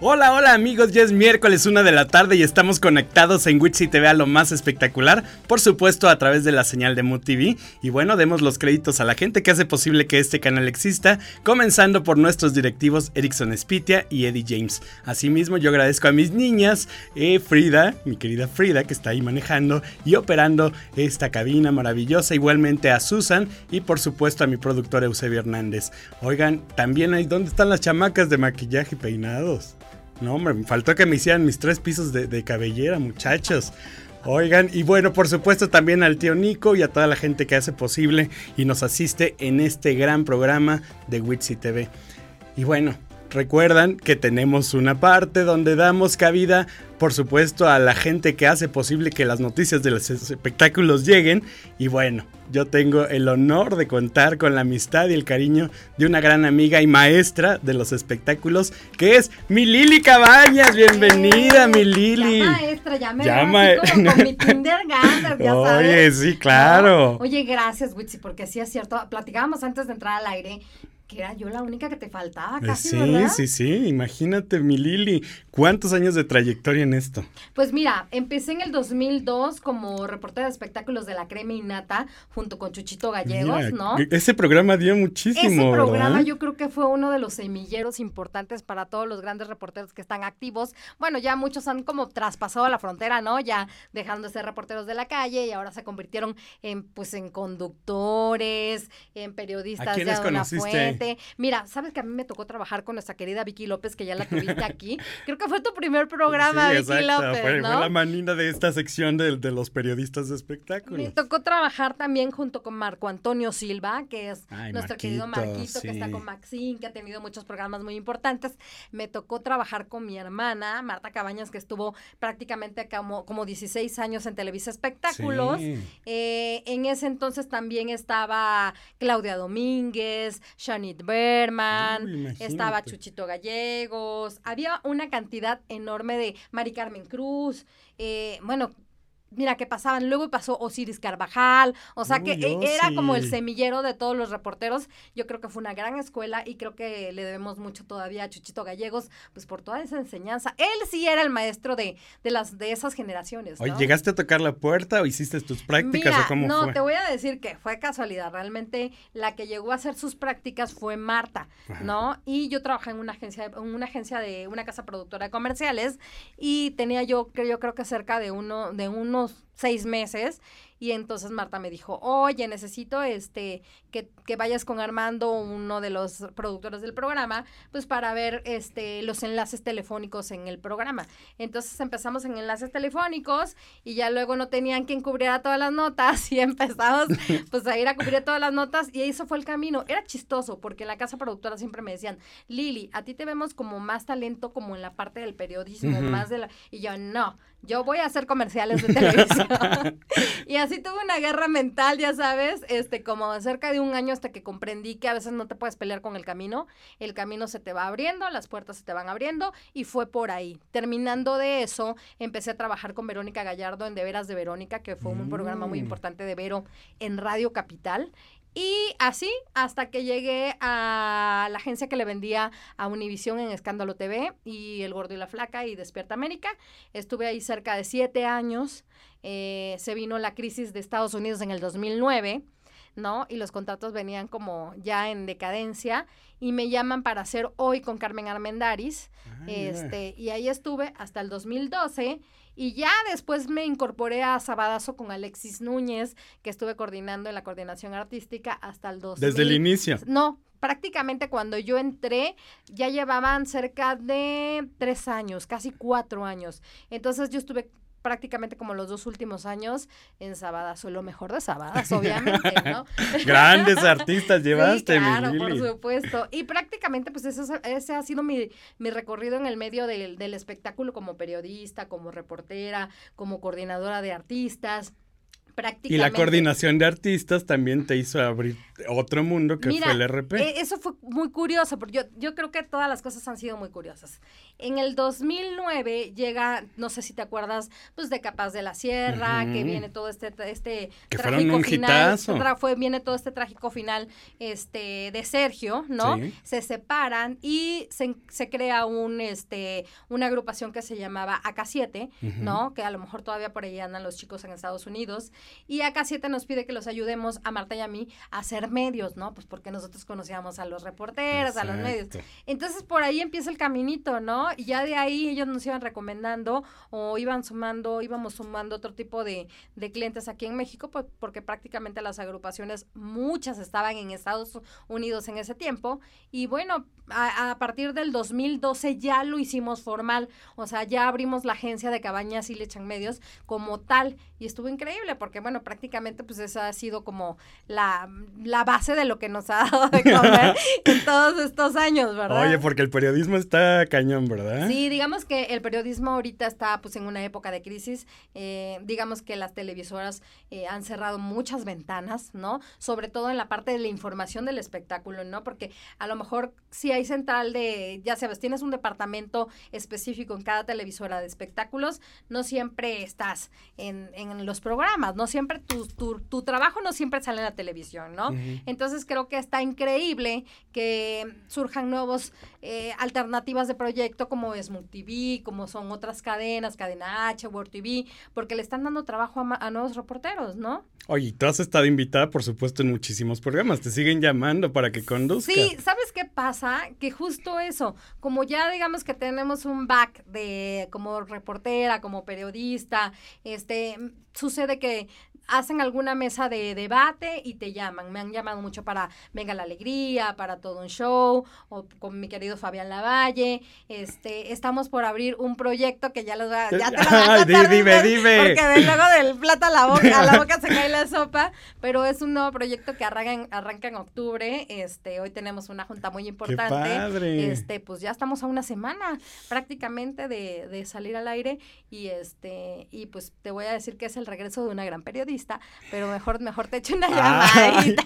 Hola, hola amigos, ya es miércoles una de la tarde y estamos conectados en Witsi TV a lo más espectacular, por supuesto a través de la señal de Mood TV. Y bueno, demos los créditos a la gente que hace posible que este canal exista, comenzando por nuestros directivos Erickson Spitia y Eddie James. Asimismo, yo agradezco a mis niñas, eh, Frida, mi querida Frida, que está ahí manejando y operando esta cabina maravillosa, igualmente a Susan y por supuesto a mi productor Eusebio Hernández. Oigan, también hay, ¿dónde están las chamacas de maquillaje y peinados? No, hombre, faltó que me hicieran mis tres pisos de, cabellera, muchachos. Oigan, y bueno, por supuesto también al tío Nico y a toda la gente que hace posible y nos asiste en este gran programa de Witsy TV. Y bueno, recuerdan que tenemos una parte donde damos cabida por supuesto, a la gente que hace posible que las noticias de los espectáculos lleguen. Y bueno, yo tengo el honor de contar con la amistad y el cariño de una gran amiga y maestra de los espectáculos, que es mi Lili Cabañas. Bienvenida, mi Lili. Ya maestra, ya me Llama... como con mi kindergarten, ya Oye, sí, claro. Oye, gracias, Witsi, porque sí es cierto. Platicábamos antes de entrar al aire que era yo la única que te faltaba eh, casi, Sí, sí, sí, imagínate, mi Lili, ¿cuántos años de trayectoria en esto? Pues mira, empecé en el 2002 como reportera de espectáculos de La Crema y Nata junto con Chuchito Gallegos, ¿no? Ese programa dio muchísimo, Ese programa yo creo que fue uno de los semilleros importantes para todos los grandes reporteros que están activos. Bueno, ya muchos han como traspasado la frontera, ¿no? Ya dejando de ser reporteros de la calle y ahora se convirtieron en pues en conductores, en periodistas de una fuente Mira, sabes que a mí me tocó trabajar con nuestra querida Vicky López, que ya la tuviste aquí. Creo que fue tu primer programa, Vicky López. Fue, ¿no? la manina de esta sección de, los periodistas de espectáculos. Me tocó trabajar también junto con Marco Antonio Silva, que es nuestro querido Marquito, que está con Maxine, que ha tenido muchos programas muy importantes. Me tocó trabajar con mi hermana, Marta Cabañas, que estuvo prácticamente como, como 16 años en Televisa Espectáculos. Eh, en ese entonces también estaba Claudia Domínguez, Shani Berman, estaba Chuchito Gallegos, había una cantidad enorme de Mari Carmen Cruz, eh, bueno, mira, que pasaban. Luego pasó Osiris Carvajal, o sea que e, era como el semillero de todos los reporteros. Yo creo que fue una gran escuela y creo que le debemos mucho todavía a Chuchito Gallegos, pues por toda esa enseñanza. Él sí era el maestro de, de las de esas generaciones. Oye, ¿llegaste a tocar la puerta o hiciste tus prácticas o cómo no, te voy a decir que fue casualidad. Realmente la que llegó a hacer sus prácticas fue Marta, ¿no? Y yo trabajé en una agencia, en una agencia de una casa productora de comerciales y tenía yo, yo creo que cerca de uno, de unos seis meses y entonces Marta me dijo, oye, necesito este que, que, vayas con Armando, uno de los productores del programa, pues para ver este los enlaces telefónicos en el programa. Entonces empezamos en enlaces telefónicos y ya luego no tenían quien cubriera todas las notas y empezamos pues a ir a cubrir todas las notas y eso fue el camino. Era chistoso porque en la casa productora siempre me decían, Lili, a ti te vemos como más talento como en la parte del periodismo, más de la... Y yo, no, yo voy a hacer comerciales de televisión. y así tuve una guerra mental, ya sabes, este, como cerca de un año hasta que comprendí que a veces no te puedes pelear con el camino, el camino se te va abriendo, las puertas se te van abriendo y fue por ahí. Terminando de eso, empecé a trabajar con Verónica Gallardo en De Veras de Verónica, que fue un programa muy mm. importante de Vero en Radio Capital. Y así hasta que llegué a la agencia que le vendía a Univisión en Escándalo TV y El Gordo y la Flaca y Despierta América. Estuve ahí cerca de siete años. Eh, se vino la crisis de Estados Unidos en el 2009. ¿no? Y los contratos venían como ya en decadencia y me llaman para hacer hoy con Carmen Armendaris. Ah, este, y ahí estuve hasta el 2012 y ya después me incorporé a Sabadazo con Alexis Núñez, que estuve coordinando en la coordinación artística hasta el 2000. Desde el inicio. No, prácticamente cuando yo entré ya llevaban cerca de tres años, casi cuatro años. Entonces yo estuve prácticamente como los dos últimos años en Sabadazo, lo mejor de Sabadas, obviamente, ¿no? Grandes artistas llevaste, sí, claro, por supuesto. Y prácticamente, pues eso, ese ha sido mi, mi recorrido en el medio del, del espectáculo como periodista, como reportera, como coordinadora de artistas Y la coordinación de artistas también te hizo abrir otro mundo que fue el RP. Eh, eso fue muy curioso, porque yo, yo creo que todas las cosas han sido muy curiosas. En el 2009 llega, no sé si te acuerdas, pues de Capaz de la Sierra, que viene todo este, este trágico final. Fue, viene todo este trágico final este, de Sergio, ¿no? Se separan y se, se, crea un, este, una agrupación que se llamaba AK7, ¿no? Que a lo mejor todavía por ahí andan los chicos en Estados Unidos. Y AK7 nos pide que los ayudemos a Marta y a mí a hacer medios, ¿no? Pues porque nosotros conocíamos a los reporteros, a los medios. Entonces por ahí empieza el caminito, ¿no? Y ya de ahí ellos nos iban recomendando o iban sumando, íbamos sumando otro tipo de, de clientes aquí en México, pues porque prácticamente las agrupaciones, muchas estaban en Estados Unidos en ese tiempo. Y bueno, a, partir del 2012 ya lo hicimos formal, o sea, ya abrimos la agencia de Cabañas y Lechan Medios como tal y estuvo increíble porque bueno, prácticamente pues esa ha sido como la, la base de lo que nos ha dado de comer en todos estos años, ¿verdad? Oye, porque el periodismo está cañón, ¿verdad? Sí, digamos que el periodismo ahorita está pues en una época de crisis, eh, digamos que las televisoras eh, han cerrado muchas ventanas, ¿no? Sobre todo en la parte de la información del espectáculo, ¿no? Porque a lo mejor si hay central de, ya sabes, tienes un departamento específico en cada televisora de espectáculos, no siempre estás en, en los programas, no siempre tu, tu, tu, trabajo no siempre sale en la televisión, ¿no? Entonces creo que está increíble que surjan nuevos eh, alternativas de proyecto como es TV, como son otras cadenas, Cadena H, World TV, porque le están dando trabajo a, a nuevos reporteros, ¿no? Oye, tú has estado invitada, por supuesto, en muchísimos programas. Te siguen llamando para que conduzcas. Sí, ¿sabes qué pasa? Que justo eso, como ya digamos que tenemos un back de como reportera, como periodista, este, sucede que hacen alguna mesa de debate y te llaman. Me han llamado mucho para Venga la Alegría, para todo un show, o con mi querido Fabián Lavalle. Este, estamos por abrir un proyecto que ya los va, ya te lo voy a contar, dime, dime. Porque luego del plato a la boca, a la boca se cae la sopa, pero es un nuevo proyecto que arranca en, arranca en octubre. Este, hoy tenemos una junta muy importante. Este, pues ya estamos a una semana prácticamente de, de salir al aire y este, y pues te voy a decir que es el regreso de una gran periodista pero mejor, mejor te echo una llamadita.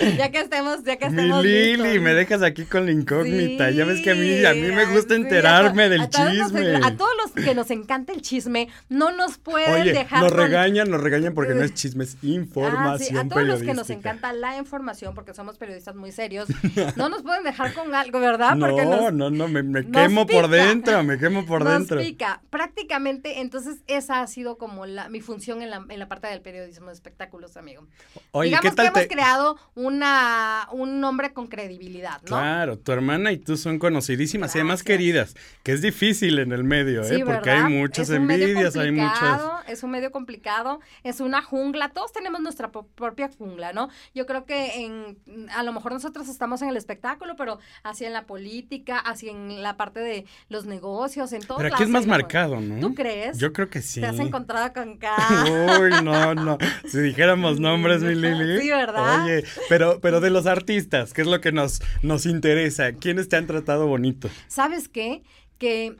ya que estemos, ya que estemos. Mi Lili, me dejas aquí con la incógnita. ya ves que a mí, a mí me gusta enterarme del chisme. a todos los que nos encanta el chisme, no nos pueden Oye, dejar. Nos regañan, nos regañan porque no es chisme, es información. Ah, a todos los que nos encanta la información, porque somos periodistas muy serios, no nos pueden dejar con algo, ¿verdad? Porque no, no, no, me, quemo por dentro, me quemo por nos dentro. Pica. Prácticamente, entonces, esa ha sido como la, mi función en la, en la parte del periodismo periodismo de espectáculos, amigo. Oye, Digamos que hemos creado una, un nombre con credibilidad, ¿no? Claro, tu hermana y tú son conocidísimas y además queridas, que es difícil en el medio, ¿eh? Porque hay muchas envidias, hay muchas. Es un medio complicado, es una jungla, todos tenemos nuestra propia jungla, ¿no? Yo creo que en, a lo mejor nosotros estamos en el espectáculo, pero así en la política, así en la parte de los negocios, en todo. Pero aquí es más marcado, ¿no? ¿Tú crees? Yo creo que sí. Te has encontrado con cada... Uy, no, no. Si dijéramos nombres, mi Lili. Sí, ¿verdad? Oye, pero, pero de los artistas, ¿qué es lo que nos, nos interesa? ¿Quiénes te han tratado bonito? ¿Sabes qué? Que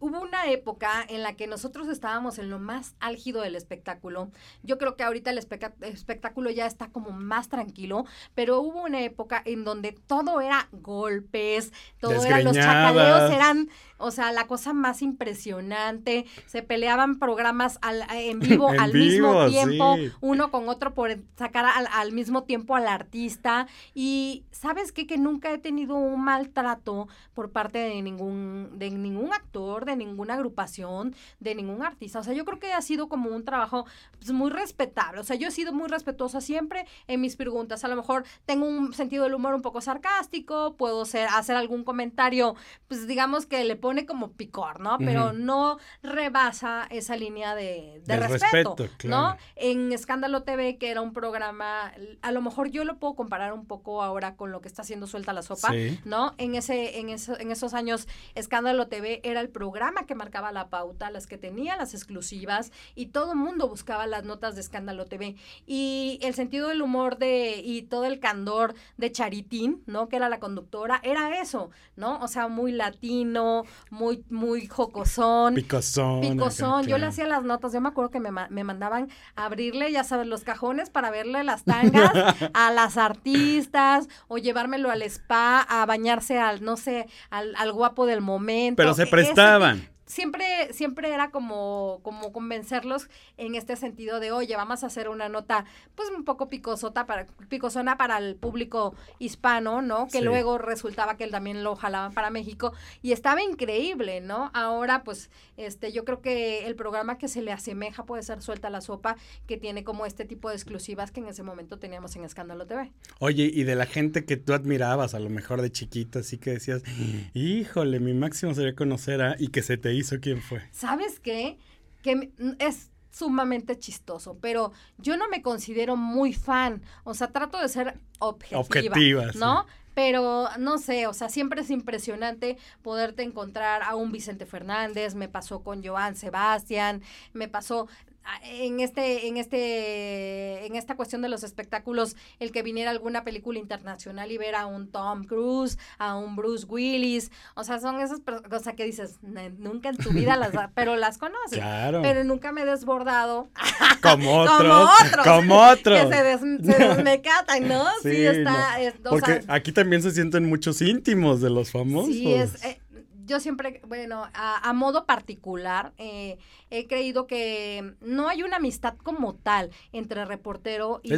hubo una época en la que nosotros estábamos en lo más álgido del espectáculo. Yo creo que ahorita el espectáculo ya está como más tranquilo, pero hubo una época en donde todo era golpes, todo era los chacaleos eran o sea, la cosa más impresionante. Se peleaban programas en vivo al mismo tiempo, uno con otro por sacar al, mismo tiempo al artista. Y sabes qué? que nunca he tenido un maltrato por parte de ningún, de ningún actor, de ninguna agrupación, de ningún artista. O sea, yo creo que ha sido como un trabajo pues, muy respetable. O sea, yo he sido muy respetuosa siempre en mis preguntas. A lo mejor tengo un sentido del humor un poco sarcástico, puedo ser, hacer algún comentario, pues digamos que le pone como picor, ¿no? Pero no rebasa esa línea de, respeto, ¿no? En Escándalo TV, que era un programa, a lo mejor yo lo puedo comparar un poco ahora con lo que está haciendo Suelta la Sopa, ¿no? En ese, en eso, en esos años, Escándalo TV era el programa programa que marcaba la pauta, las que tenía las exclusivas y todo el mundo buscaba las notas de Escándalo TV. Y el sentido del humor de y todo el candor de Charitín, ¿no? Que era la conductora, era eso, ¿no? O sea, muy latino, muy muy jocosón. Picosón. Picosón. Yo le hacía las notas, yo me acuerdo que me, me mandaban a abrirle, ya sabes, los cajones para verle las tangas a las artistas o llevármelo al spa a bañarse al, no sé, al, al guapo del momento. Pero se prestaban siempre, siempre era como, como convencerlos en este sentido de, oye, vamos a hacer una nota, pues un poco picosota para, picosona para el público hispano, ¿no? Que luego resultaba que él también lo jalaban para México y estaba increíble, ¿no? Ahora, pues, este, yo creo que el programa que se le asemeja puede ser Suelta la Sopa, que tiene como este tipo de exclusivas que en ese momento teníamos en Escándalo TV. Oye, y de la gente que tú admirabas, a lo mejor de chiquita, así que decías, híjole, mi máximo sería conocer a, y que se te hizo quién fue? ¿Sabes qué? Que es sumamente chistoso, pero yo no me considero muy fan, o sea, trato de ser objetiva, ¿no? Pero no sé, o sea, siempre es impresionante poderte encontrar a un Vicente Fernández, me pasó con Joan Sebastián, me pasó en este, en este, en esta cuestión de los espectáculos, el que viniera alguna película internacional y ver a un Tom Cruise, a un Bruce Willis, o sea, son esas cosas que dices, nunca en tu vida las, pero las conoces, claro. pero nunca me he desbordado como otros, como otros, que se, des, desmecatan, ¿no? Sí, está, porque aquí también se sienten muchos íntimos de los famosos. Sí, es, eh, yo siempre, bueno, a, modo particular, eh, he creído que no hay una amistad como tal entre reportero y,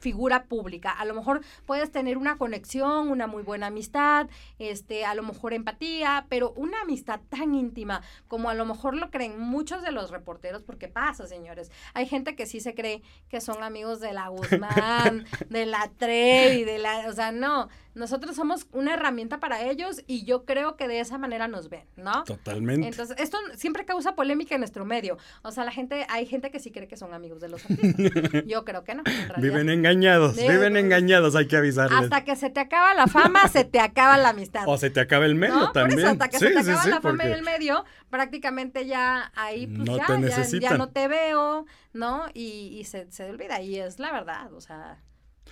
figura pública. A lo mejor puedes tener una conexión, una muy buena amistad, este, a lo mejor empatía, pero una amistad tan íntima como a lo mejor lo creen muchos de los reporteros, porque pasa, señores. Hay gente que sí se cree que son amigos de la Guzmán, de la Trevi, de la, o sea, no, nosotros somos una herramienta para ellos y yo creo que de esa manera nos ven, ¿no? Totalmente. Entonces, esto siempre causa polémica en nuestro medio. O sea, la gente, hay gente que sí cree que son amigos de los artistas. Yo creo que no. viven engañados, viven engañados, hay que avisarles. Hasta que se te acaba la fama, se te acaba la amistad. O se te acaba el medio también. hasta que se te acaba la fama y el medio, prácticamente ya ahí, pues no ya, ya, no te veo, ¿no? Y, y se, se olvida. Y es la verdad, o sea.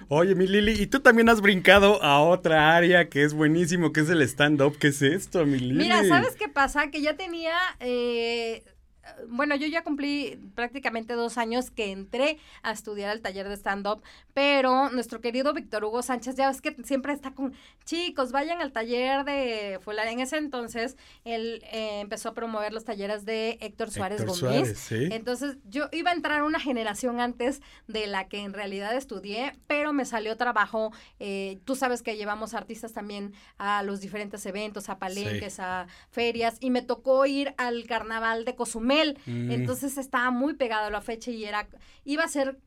Oye, mi Lili, y tú también has brincado a otra área que es buenísimo, que es el stand-up. ¿Qué es esto, mi Lili? Mira, ¿sabes qué pasa? Que ya tenía eh, bueno, yo ya cumplí prácticamente dos años que entré a estudiar al taller de stand-up, pero nuestro querido Víctor Hugo Sánchez, ya ves que siempre está con, chicos, vayan al taller de fulano. En ese entonces, él eh, empezó a promover los talleres de Héctor Suárez Gómez. Entonces, yo iba a entrar una generación antes de la que en realidad estudié, pero me salió trabajo. Eh, tú sabes que llevamos artistas también a los diferentes eventos, a palenques, a ferias, y me tocó ir al carnaval de Cozumel Mm. Entonces estaba muy pegado a la fecha y era, iba a ser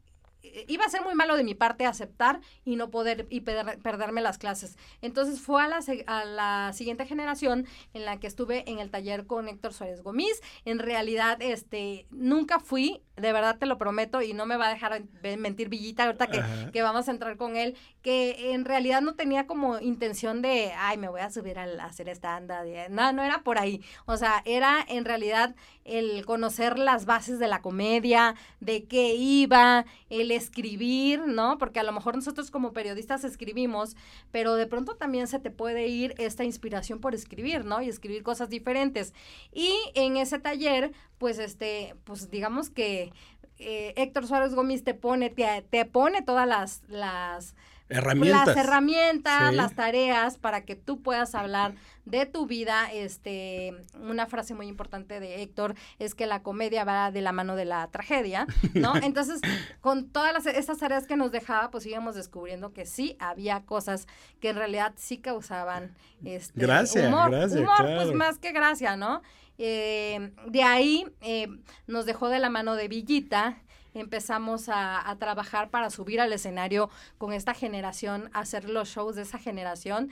iba a ser muy malo de mi parte aceptar y no poder y perderme las clases. Entonces fue a la, a la siguiente generación en la que estuve en el taller con Héctor Suárez Gómez. En realidad, este, nunca fui de verdad te lo prometo y no me va a dejar mentir Villita ahorita que, que, vamos a entrar con él, que en realidad no tenía como intención de, ay, me voy a subir a, hacer esta anda. No, no era por ahí. O sea, era en realidad el conocer las bases de la comedia, de qué iba, el escribir, ¿no? Porque a lo mejor nosotros como periodistas escribimos, pero de pronto también se te puede ir esta inspiración por escribir, ¿no? Y escribir cosas diferentes. Y en ese taller, pues este, pues digamos que eh, Héctor Suárez Gómez te pone, te, te pone todas las, las herramientas, las, herramientas las tareas para que tú puedas hablar de tu vida. Este, una frase muy importante de Héctor es que la comedia va de la mano de la tragedia, ¿no? Entonces, con todas las, estas tareas que nos dejaba, pues íbamos descubriendo que sí había cosas que en realidad sí causaban este gracias, humor, gracias, humor pues más que gracia, ¿no? Eh, de ahí eh, nos dejó de la mano de Villita, empezamos a, trabajar para subir al escenario con esta generación, hacer los shows de esa generación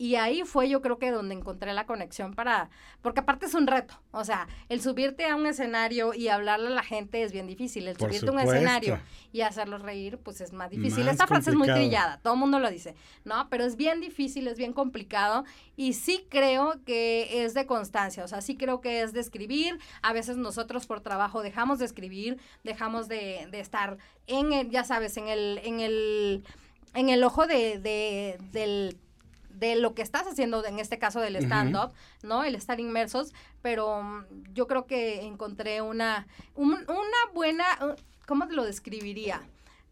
Y ahí fue yo creo que donde encontré la conexión para, porque aparte es un reto, o sea, el subirte a un escenario y hablarle a la gente es bien difícil, el subirte a un escenario y hacerlos reír pues es más difícil. Esta frase es muy trillada, todo el mundo lo dice, ¿no? Pero es bien difícil, es bien complicado y sí creo que es de constancia, o sea, sí creo que es de escribir, a veces nosotros por trabajo dejamos de escribir, dejamos de, de estar en el, ya sabes, en el, en el, en el ojo de, de del de lo que estás haciendo, en este caso del stand-up, ¿no? El estar inmersos, pero mm, yo creo que encontré una, una buena, ¿cómo te lo describiría?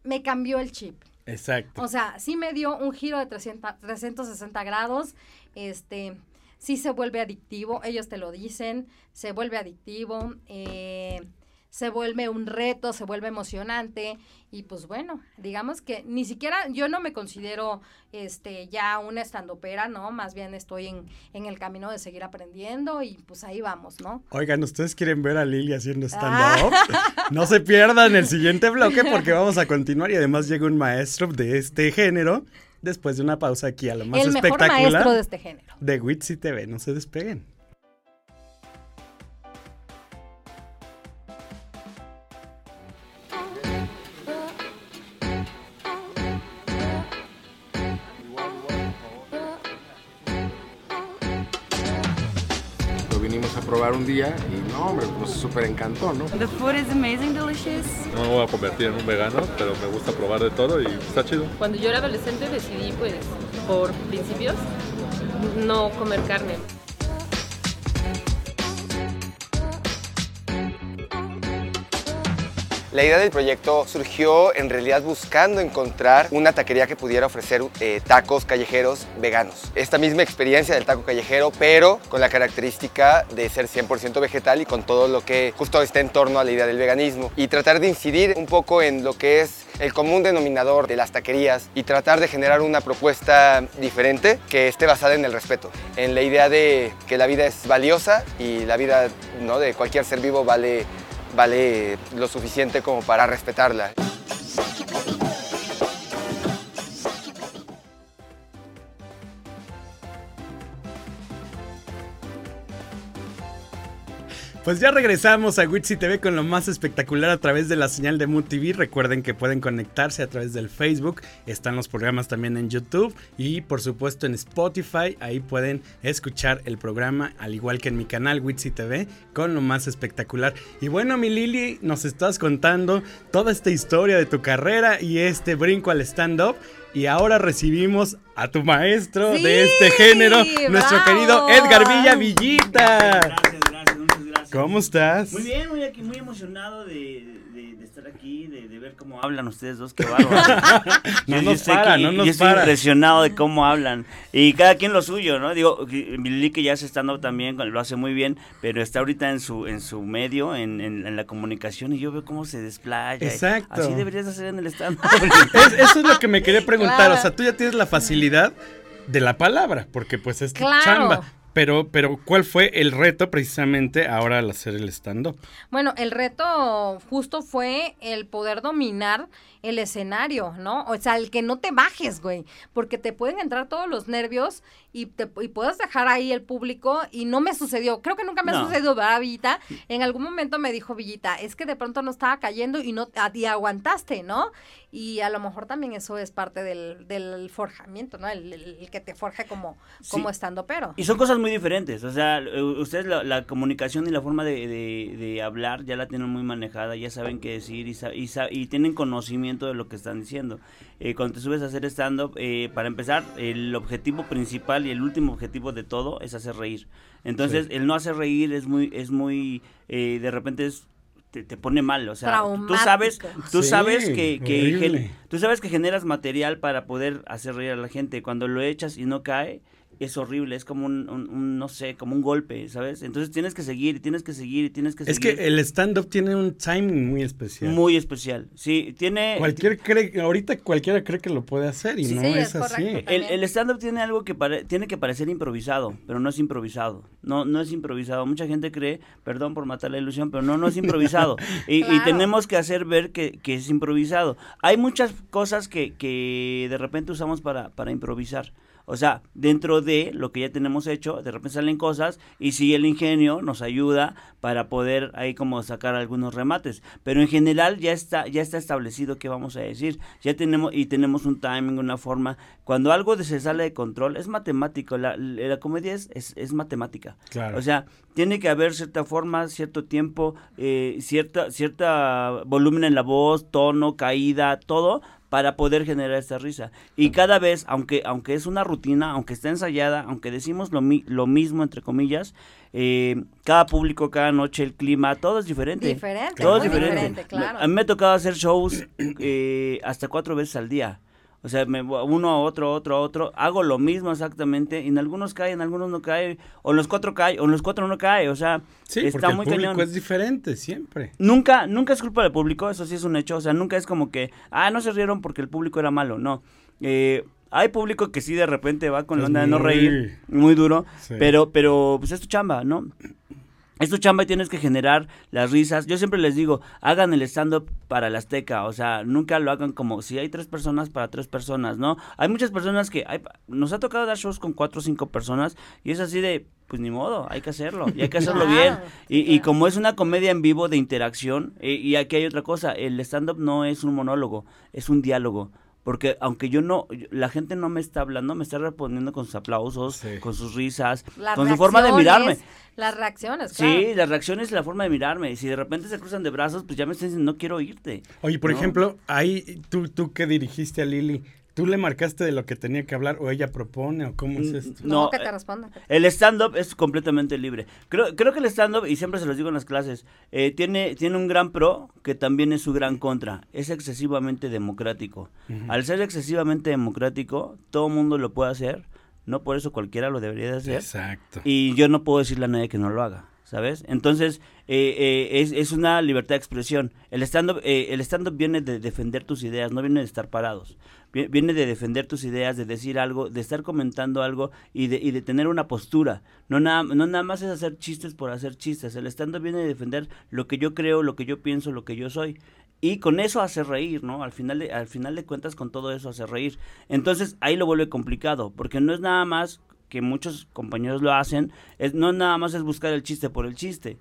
Me cambió el chip. Exacto. O sea, sí me dio un giro de 300, 360 grados, este, sí se vuelve adictivo, ellos te lo dicen, se vuelve adictivo, eh, se vuelve un reto, se vuelve emocionante y pues bueno, digamos que ni siquiera yo no me considero este ya una estandopera, ¿no? Más bien estoy en, en el camino de seguir aprendiendo y pues ahí vamos, ¿no? Oigan, ¿ustedes quieren ver a Lili haciendo stand-up? Ah. No se pierdan el siguiente bloque porque vamos a continuar y además llega un maestro de este género después de una pausa aquí a lo más el espectacular. Mejor maestro de este género. De Witsi TV, no se despeguen. Probar un día y no, hombre, nos súper encantó, ¿no? The food is amazing, delicious. No me voy a convertir en un vegano, pero me gusta probar de todo y está chido. Cuando yo era adolescente decidí, pues, por principios, no comer carne. La idea del proyecto surgió en realidad buscando encontrar una taquería que pudiera ofrecer eh, tacos callejeros veganos. Esta misma experiencia del taco callejero, pero con la característica de ser 100% vegetal y con todo lo que justo está en torno a la idea del veganismo. Y tratar de incidir un poco en lo que es el común denominador de las taquerías y tratar de generar una propuesta diferente que esté basada en el respeto, en la idea de que la vida es valiosa y la vida ¿no? de cualquier ser vivo vale vale lo suficiente como para respetarla. Pues ya regresamos a Witsi TV con lo más espectacular a través de la señal de Mood TV. Recuerden que pueden conectarse a través del Facebook. Están los programas también en YouTube y por supuesto en Spotify. Ahí pueden escuchar el programa al igual que en mi canal Witsi TV con lo más espectacular. Y bueno, mi Lili, nos estás contando toda esta historia de tu carrera y este brinco al stand-up. Y ahora recibimos a tu maestro de este género, nuestro querido Edgar Villa Villita. Gracias. ¿Cómo estás? Muy bien, muy, aquí, muy emocionado de, de, de estar aquí, de, de, ver cómo hablan ustedes dos, qué bárbaro. no nos para, que, no nos Yo estoy para. impresionado de cómo hablan. Y cada quien lo suyo, ¿no? Digo, Lili que ya se está dando también, lo hace muy bien, pero está ahorita en su en su medio, en, en, en la comunicación, y yo veo cómo se desplaya. Exacto. Así deberías hacer en el stand es, Eso es lo que me quería preguntar. Claro. O sea, tú ya tienes la facilidad de la palabra, porque pues es claro. chamba. Pero, pero, ¿cuál fue el reto precisamente ahora al hacer el stand-up? Bueno, el reto justo fue el poder dominar el escenario, ¿no? O sea, el que no te bajes, güey, porque te pueden entrar todos los nervios y, te, y puedes dejar ahí el público y no me sucedió, creo que nunca me no. ha sucedido, ¿verdad, Villita? En algún momento me dijo Villita, es que de pronto no estaba cayendo y no y aguantaste, ¿no? Y a lo mejor también eso es parte del, del forjamiento, ¿no? El, el, el, que te forja como, sí. como estando pero. Y son cosas muy diferentes, o sea, ustedes la, la comunicación y la forma de, de, de, hablar ya la tienen muy manejada, ya saben qué decir y, y, y tienen conocimiento de lo que están diciendo. Eh, cuando te subes a hacer stand-up, eh, para empezar, el objetivo principal y el último objetivo de todo es hacer reír. Entonces, sí. el no hacer reír es muy, es muy, eh, de repente es te, te, pone mal, o sea, tú sabes, tú sí, sabes que, que tú sabes que generas material para poder hacer reír a la gente. Cuando lo echas y no cae, es horrible, es como un, un, un, no sé, como un golpe, ¿sabes? Entonces tienes que seguir, y tienes que seguir, y tienes que seguir. Es que el stand-up tiene un timing muy especial. Muy especial, sí, tiene... Cualquier cree, ahorita cualquiera cree que lo puede hacer y sí, no sí, es, es así. El, el stand-up tiene algo que pare, tiene que parecer improvisado, pero no es improvisado, no, no es improvisado. Mucha gente cree, perdón por matar la ilusión, pero no, no es improvisado. y, claro. y, tenemos que hacer ver que, que, es improvisado. Hay muchas cosas que, que de repente usamos para, para improvisar. O sea, dentro de lo que ya tenemos hecho, de repente salen cosas y si el ingenio nos ayuda para poder ahí como sacar algunos remates. Pero en general ya está, ya está establecido qué vamos a decir. Ya tenemos, y tenemos un timing, una forma. Cuando algo se sale de control, es matemático. La, la comedia es, es, es matemática. Claro. O sea, tiene que haber cierta forma, cierto tiempo, eh, cierta, cierta volumen en la voz, tono, caída, todo para poder generar esta risa. Y cada vez, aunque, aunque es una rutina, aunque está ensayada, aunque decimos lo, mi- lo mismo, entre comillas, eh, cada público, cada noche, el clima, todo es diferente. Diferente, todo es diferente. diferente, claro. A mí me ha tocado hacer shows eh, hasta cuatro veces al día. O sea, me, uno, otro, otro, otro. Hago lo mismo exactamente. Y en algunos cae, en algunos no cae. O en los cuatro cae, o en los cuatro no cae. O sea, Sí, está porque muy el público cañón. es diferente siempre. Nunca, nunca es culpa del público, eso sí es un hecho. O sea, nunca es como que, ah, no se rieron porque el público era malo. No. Eh, hay público que sí de repente va con la onda de no reír, muy duro. Sí. Pero, pero, pues es tu chamba, ¿no? Es tu chamba y tienes que generar las risas. Yo siempre les digo, hagan el stand-up para la Azteca. O sea, nunca lo hagan como si hay tres personas para tres personas, ¿no? Hay muchas personas que... Hay, nos ha tocado dar shows con cuatro o cinco personas y es así de... Pues ni modo, hay que hacerlo y hay que hacerlo Claro, bien. Y, como es una comedia en vivo de interacción, eh, y aquí hay otra cosa, el stand-up no es un monólogo, es un diálogo. Porque aunque yo no, yo- la gente no me está hablando, me está respondiendo con sus aplausos, Sí. con sus risas, Las con su forma de mirarme. Las reacciones, claro. Sí, las reacciones y la forma de mirarme. Y si de repente se cruzan de brazos, pues ya me están diciendo, no quiero irte. Oye, por ¿No? ejemplo, ahí tú, tú que dirigiste a Lili, ¿tú le marcaste de lo que tenía que hablar o ella propone o cómo es esto? No, No, que te eh, responda. El stand-up es completamente libre. Creo, creo que el stand-up, y siempre se los digo en las clases, eh, tiene, tiene un gran pro que también es su gran contra. Es excesivamente democrático. Al ser excesivamente democrático, todo mundo lo puede hacer. No por eso cualquiera lo debería de hacer. Exacto. Y yo no puedo decirle a nadie que no lo haga, ¿sabes? Entonces, eh, eh, es, es una libertad de expresión. El stand-up eh, viene de defender tus ideas, no viene de estar parados. Vi- Viene de defender tus ideas, de decir algo, de estar comentando algo y de, y de tener una postura. No nada, no nada más es hacer chistes por hacer chistes. El stand-up viene de defender lo que yo creo, lo que yo pienso, lo que yo soy. Y con eso hace reír, ¿no? Al final, de, al final de cuentas, con todo eso hace reír. Entonces, ahí lo vuelve complicado, porque no es nada más que muchos compañeros lo hacen, es, no nada más es buscar el chiste por el chiste.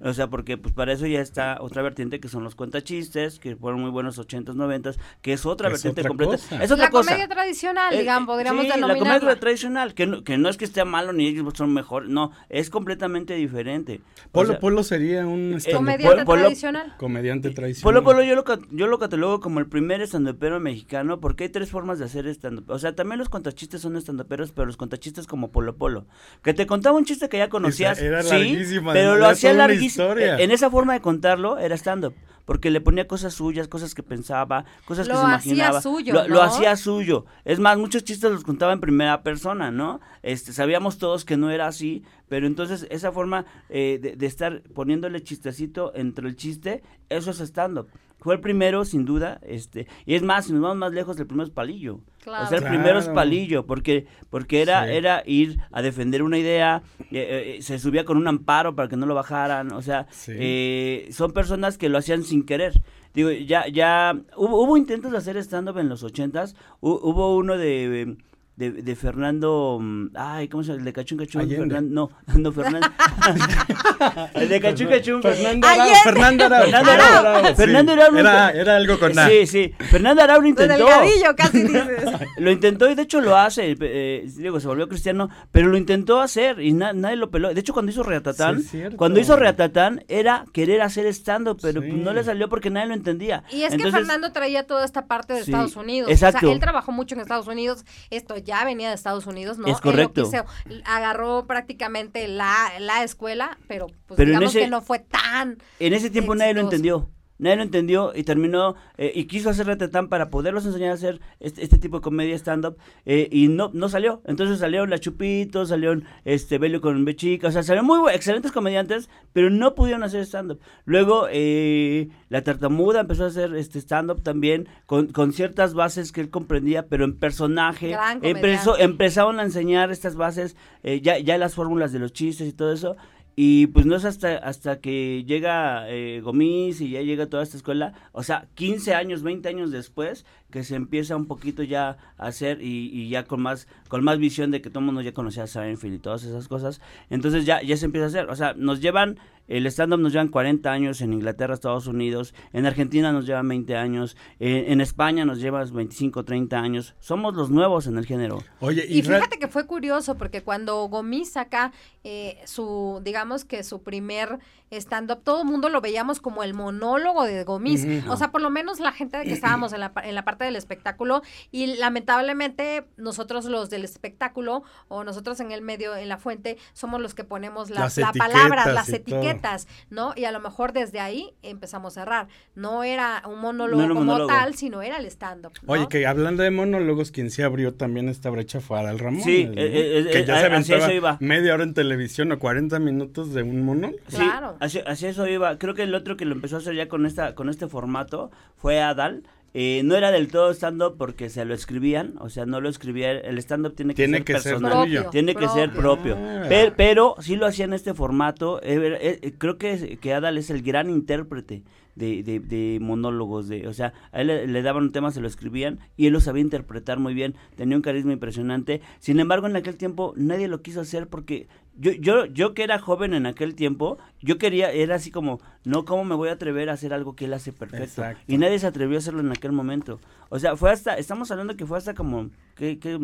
O sea, porque pues para eso ya está otra vertiente que son los cuentachistes, que fueron muy buenos 80s, 90s, que es otra Es vertiente otra completa. cosa. Es otra la cosa. comedia tradicional, Eh, digamos, eh, podríamos sí, la comedia tradicional, que no, que no es que esté malo ni ellos son mejor, no, es completamente diferente. O Polo sea, Polo sería un stand-up- Comediante Polo- tradicional. comediante tradicional. Polo Polo yo lo, yo lo catalogo como el primer estandopero mexicano porque hay tres formas de hacer stand O sea, también los contachistes son estandoperos, pero los contachistes como Polo Polo. Que te contaba un chiste que ya conocías, Esa era sí, larguísima, pero lo hacía larguísimo. historia. En esa forma de contarlo era stand-up. Porque le ponía cosas suyas, cosas que pensaba, cosas Lo que se hacía imaginaba. suyo, lo, hacía suyo. Es más, muchos chistes los contaba en primera persona, ¿no? Este, sabíamos todos que no era así, pero entonces esa forma eh, de, de estar poniéndole chistecito entre el chiste, eso es stand-up. Fue el primero, sin duda, este, y es más, si nos vamos más lejos, el primero es Palillo. Claro. O sea, el primero es. Palillo, porque, porque era, Sí. era ir a defender una idea, eh, eh, se subía con un amparo para que no lo bajaran, o sea, Sí. eh, son personas que lo hacían sin querer. Digo, ya, ya, hubo, hubo intentos de hacer stand-up en los ochentas, hu- hubo uno de... De, de Fernando, mm, ay, ¿cómo se llama? El de Cachún Cachún. Fernando, no, no, Fernando. el de Cachún Cachún. Fernando Arau. Fernando Arau. Fernando Arau, Arau. sí. Fernando Arau. Era, era algo con A. Sí, sí. Fernando Arau lo intentó. delgadillo, casi dices. Lo intentó y de hecho lo hace. eh, digo, se volvió cristiano, pero lo intentó hacer y na- nadie lo peló. De hecho, cuando hizo Reatatán, Sí, cuando hizo Reatatán era querer hacer stand-up, pero Sí. pues, no le salió porque nadie lo entendía. Y es que Fernando traía toda esta parte de Sí, Estados Unidos. O exacto. sea, él trabajó mucho en Estados Unidos. Esto ya venía de Estados Unidos, ¿no? Es Él correcto. lo quiso- agarró prácticamente la, la escuela, pero pues Pero digamos ese- que no fue tan... En ese tiempo nadie lo entendió. Nadie lo entendió y terminó eh, y quiso hacer Retetán para poderlos enseñar a hacer este, este tipo de comedia stand-up eh, y no no salió. Entonces salieron La Chupito, salieron este Belio con B chica, o sea, salieron muy excelentes comediantes, pero no pudieron hacer stand-up. Luego eh, La Tartamuda empezó a hacer este stand-up también con, con ciertas bases que él comprendía, pero en personaje. Gran Empezó, empezaron a enseñar estas bases, eh, ya, ya las fórmulas de los chistes y todo eso. Y pues no es hasta, hasta que llega eh, Gomis y ya llega toda esta escuela, o sea, 15 años, 20 años después, que se empieza un poquito ya a hacer y, y ya con más con más visión de que todo el mundo ya conocía a Seinfeld y todas esas cosas. Entonces ya, ya se empieza a hacer. O sea, nos llevan, el stand-up nos llevan 40 años en Inglaterra, Estados Unidos, en Argentina nos llevan 20 años, eh, en España nos llevas 25, 30 años. Somos los nuevos en el género. Oye, Y real- fíjate que fue curioso porque cuando Gomis saca eh, su, digamos que su primer stand-up, todo el mundo lo veíamos como el monólogo de Gomis. O sea, por lo menos la gente que estábamos en la, pa- en la parte del espectáculo y lamentablemente nosotros los del espectáculo o nosotros en el medio, en la fuente, somos los que ponemos la, Las la palabra, etiquetas las todo. etiquetas, ¿no? Y a lo mejor desde ahí empezamos a cerrar. No era un monólogo No era un como monólogo. tal, sino era el stand-up. ¿no? Oye, que hablando de monólogos, quien sí abrió también esta brecha fue Adal Ramón. Sí, ¿no? eh, eh, que eh, ya se hacia eso aventaba iba. media hora en televisión o 40 minutos de un monólogo. Sí, Claro. así, así eso iba. Creo que el otro que lo empezó a hacer ya con esta con este formato fue Adal. Eh, no era del todo stand-up porque se lo escribían, o sea, no lo escribía. El stand-up tiene que Tiene ser que ser personal. tuyo. Tiene que ser propio. Ah. Pero, pero sí lo hacía en este formato. Eh, eh, eh, creo que, que Adal es el gran intérprete de, de, de monólogos. De, o sea, a él le, le daban un tema, se lo escribían y él lo sabía interpretar muy bien. Tenía un carisma impresionante. Sin embargo, en aquel tiempo nadie lo quiso hacer porque yo, yo, yo que era joven en aquel tiempo, yo quería, era así como, no, ¿cómo me voy a atrever a hacer algo que él hace perfecto? Exacto. Y nadie se atrevió a hacerlo en aquel momento. O sea, fue hasta, estamos hablando que fue hasta como, que, que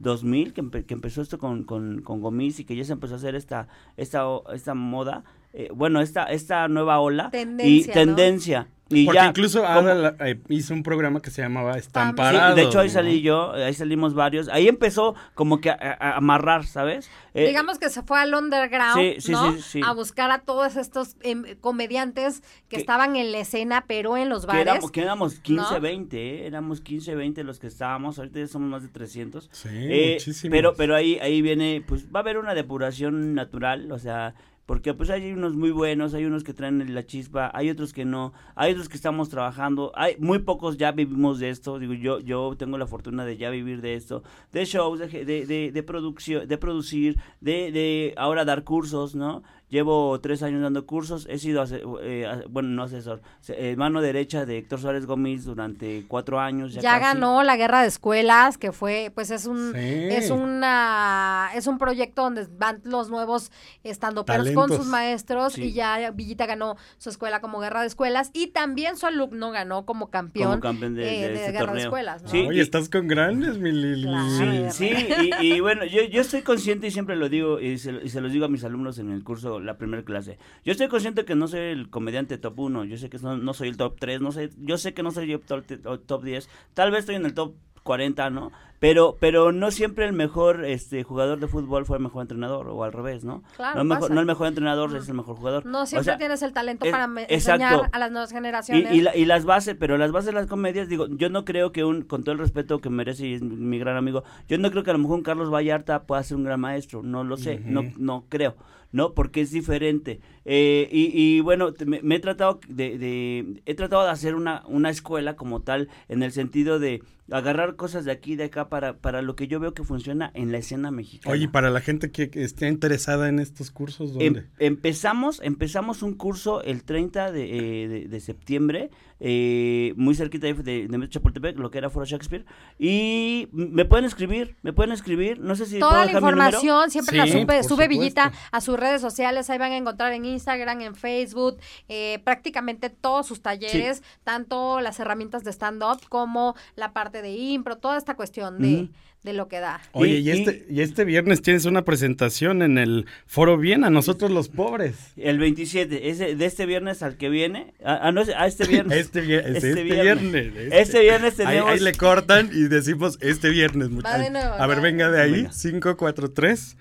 2000 que, empe- que empezó esto con, con, con Gomis y que ya se empezó a hacer esta, esta, esta moda, eh, bueno, esta, esta nueva ola Tendencia, y ¿no? tendencia. Y Porque ya, incluso como- Adal eh, hizo un programa que se llamaba Sí, Parados. de hecho ahí ¿no? salí yo, ahí salimos varios. Ahí empezó como que a, a- a amarrar, ¿sabes? Eh, Digamos que se fue al underground, Sí, sí, ¿no? sí, sí. A buscar a todos estos em, comediantes que, Que- estaban en la escena, pero en los que bares. éramos, que éramos 15, ¿no? 20, ¿eh? éramos 15, 20 los que estábamos, ahorita ya somos más de 300. Sí, Eh, muchísimos. pero pero ahí ahí viene pues va a haber una depuración natural o sea porque pues hay unos muy buenos hay unos que traen la chispa hay otros que no hay otros que estamos trabajando hay muy pocos ya vivimos de esto digo yo yo tengo la fortuna de ya vivir de esto de shows de de, de, producción de producir de, de ahora dar cursos no llevo tres años dando cursos he sido eh, bueno no asesor se- eh, mano derecha de Héctor Suárez Gómez durante cuatro años ya, ya casi. ganó la guerra de escuelas, que fue, pues es un, Sí. es una, es un proyecto donde van los nuevos estandoperos con Talentos. sus maestros Sí. y ya Villita ganó su escuela como guerra de escuelas y también su alumno ganó como campeón, Como campeón de- eh, de este guerra de escuelas, ¿no? Sí, Oye, y- estás con grandes, mi Lili. Claro. Sí, sí, y, y bueno, yo, yo estoy consciente y siempre lo digo y se, y se los digo a mis alumnos en el curso, la primera clase. Yo estoy consciente que no soy el comediante top 1, yo sé que no, no soy el top 3, no sé, yo sé que no soy el top, top 10, tal vez estoy en el top 40, ¿no? Pero, pero no siempre el mejor este jugador de fútbol fue el mejor entrenador, o al revés, ¿no? Claro, no, el mejor, no el mejor entrenador es el mejor jugador. No O siempre sea, tienes el talento es- para exacto. enseñar a las nuevas generaciones. y, la- y las bases, pero las bases de las comedias, digo, yo no creo que un, con todo el respeto que merece y es mi, mi gran amigo, yo no creo que a lo mejor un Carlos Vallarta pueda ser un gran maestro, no lo sé, no, no creo, ¿no? Porque es diferente. Eh, y, y bueno, me he tratado de, de- he tratado de hacer una, una escuela como tal, en el sentido de agarrar cosas de aquí y de acá para, para lo que yo veo que funciona en la escena mexicana. Oye, y para la gente que que esté interesada en estos cursos, Em- ¿dónde? empezamos, empezamos un curso el 30 de, eh, de- de septiembre, eh, muy cerquita de, de, de Chapultepec, lo que era Foro Shakespeare. Y me pueden escribir, me pueden escribir, no sé si puedo Toda la información siempre la Sí, sube. Villita a sus redes sociales, ahí van a encontrar en Instagram, en Facebook, eh, prácticamente todos sus talleres, tanto las herramientas de stand-up como la parte de impro, toda esta cuestión de, de lo que da. Oye, Y- y, este, y este viernes tienes una presentación en el Foro Bien, a nosotros los pobres. El 27, ese, de este viernes al que viene, ah, ah, no, es- a este viernes. Este, es Este este viernes. viernes. Este viernes Ahí, tenemos... ahí le cortan y decimos este viernes. mucha- Va de nuevo, a ver, venga de ahí, Venga. 543.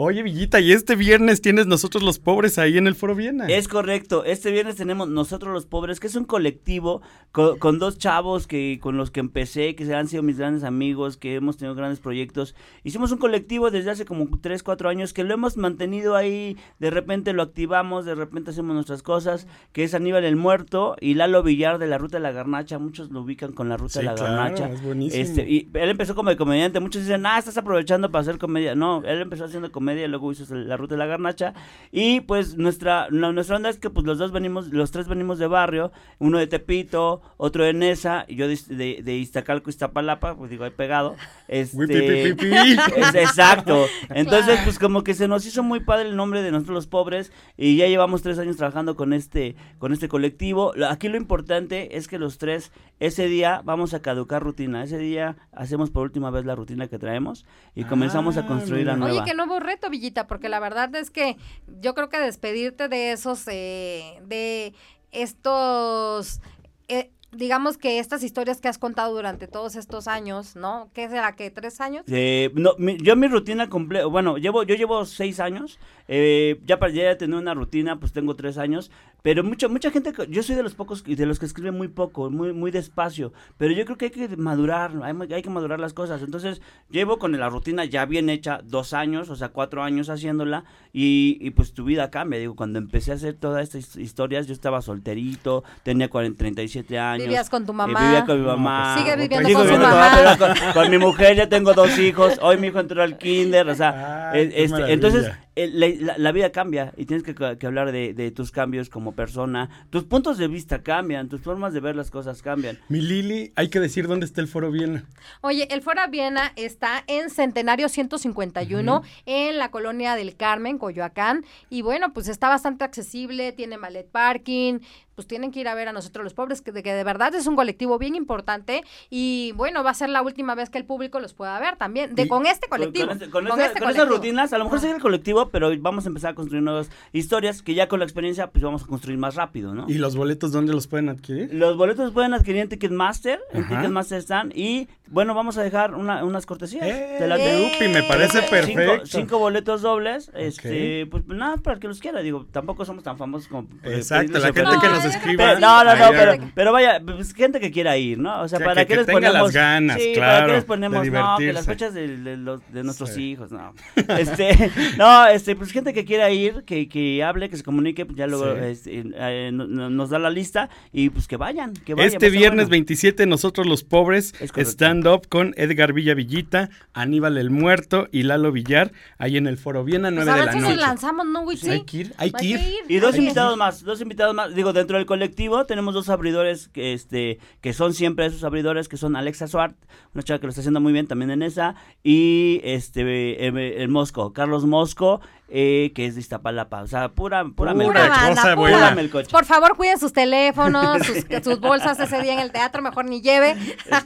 Oye, Villita, y este viernes tienes nosotros los pobres ahí en el Foro Viena. Es correcto. Este viernes tenemos Nosotros los Pobres, que es un colectivo co- con, dos chavos que con los que empecé, que han sido mis grandes amigos, que hemos tenido grandes proyectos. Hicimos un colectivo desde hace como 3, 4 años que lo hemos mantenido ahí. De repente lo activamos, de repente hacemos nuestras cosas, que es Aníbal el Muerto y Lalo Villar de la Ruta de la Garnacha. Muchos lo ubican con la Ruta Sí, de la claro, Garnacha. es buenísimo. Este, y él empezó como de comediante. Muchos dicen, ah, estás aprovechando para hacer comedia. No, él empezó haciendo comedia comedia y luego hizo la ruta de la garnacha. Y pues nuestra, no, nuestra onda es que pues los dos venimos, los tres venimos de barrio, uno de Tepito, otro de Nesa, y yo de, de, de Iztacalco, Iztapalapa, pues digo, ahí pegado. Este, es- exacto. Entonces, pues como que se nos hizo muy padre el nombre de nosotros los pobres y ya llevamos tres años trabajando con este, con este colectivo. Aquí lo importante es que los tres, ese día vamos a caducar rutina. Ese día hacemos por última vez la rutina que traemos y comenzamos a Ah, construir la nueva. Oye, qué nuevo reto, Villita, porque la verdad es que yo creo que despedirte de esos, eh, de estos, eh, digamos que estas historias que has contado durante todos estos años, ¿no? ¿Qué será? ¿Qué? ¿Tres años? Eh, no, mi- yo mi rutina completa, bueno, llevo, yo llevo seis años, eh, ya para ya tener una rutina, pues tengo tres años, pero mucha, mucha gente, que- yo soy de los pocos, de los que escriben muy poco, muy, muy despacio, pero yo creo que hay que madurar, hay, hay que madurar las cosas, entonces llevo con la rutina ya bien hecha dos años, o sea, cuatro años haciéndola, y, y pues tu vida cambia, digo, cuando empecé a hacer todas estas historias, yo estaba solterito, tenía 40, 37 años. Vivías con tu mamá. vivía con mi mamá. pues, Sigue viviendo con su viviendo mamá. pero con, con mi mujer ya tengo dos hijos. Hoy mi hijo entró al kinder, o sea, Ay, qué este, entonces la, vida cambia y tienes que, que hablar de, de tus cambios como persona. Tus puntos de vista cambian, tus formas de ver las cosas cambian. Mi Lili, hay que decir dónde está el Foro Viena. Oye, el Fora Viena está en Centenario 151, en la colonia del Carmen, Coyoacán. Y bueno, pues está bastante accesible, tiene mallet parking. Pues tienen que ir a ver a nosotros los pobres, que de, que de verdad es un colectivo bien importante. Y bueno, va a ser la última vez que el público los pueda ver también. De, Y- con este colectivo. Con, este- con con esa- este con esas colectivo. rutinas, a lo mejor sigue el colectivo, pero vamos a empezar a construir nuevas historias que ya con la experiencia pues vamos a construir más rápido, ¿no? ¿Y los boletos dónde los pueden adquirir? Los boletos pueden adquirir en Ticketmaster, en. Ticketmaster están y bueno, vamos a dejar una- unas cortesías. ¡Eh! de la- ¡Eh! Upi, me parece perfecto. Cinco, cinco boletos dobles, este, pues nada, para el que los quiera, digo, tampoco somos tan famosos como... eh, Exacto, la gente que No, nos escriba. que Pero, no, no, no, pero, vaya, pues, gente que quiera ir, ¿no? O sea, Que- ¿para que- que les tenga ponemos? las ganas, sí, claro, ¿para qué les de ponemos? No, que las fechas de, de los, de nuestros Sí. hijos, no. Este, no, este, pues gente que quiera ir, que, que hable, que se comunique, pues ya luego Sí. este, eh, no- no- nos da la lista y pues que vayan, que vayan. Este viernes bueno. 27, nosotros los pobres, Es correcto. Stand-up con Edgar Villavillita, Aníbal el Muerto y Lalo Villar, ahí en el Foro Viena, Pues 9 a de la si nos noche. lanzamos, ¿no, güey? Sí. Hay que ir, hay que ir. Y dos invitados más, dos invitados más. Digo, dentro del colectivo tenemos dos abridores que, este, que son siempre esos abridores, que son Alexa Swart, una chava que lo está haciendo muy bien también en esa, y este eh, el Mosco, Carlos Mosco, eh, que es de Iztapalapa. O sea, pura, pura, Pura melcocha. cosa banda, buena. pura. Melcocha. Por favor, cuiden sus teléfonos, sus, sus bolsas ese día en el teatro, mejor ni lleve.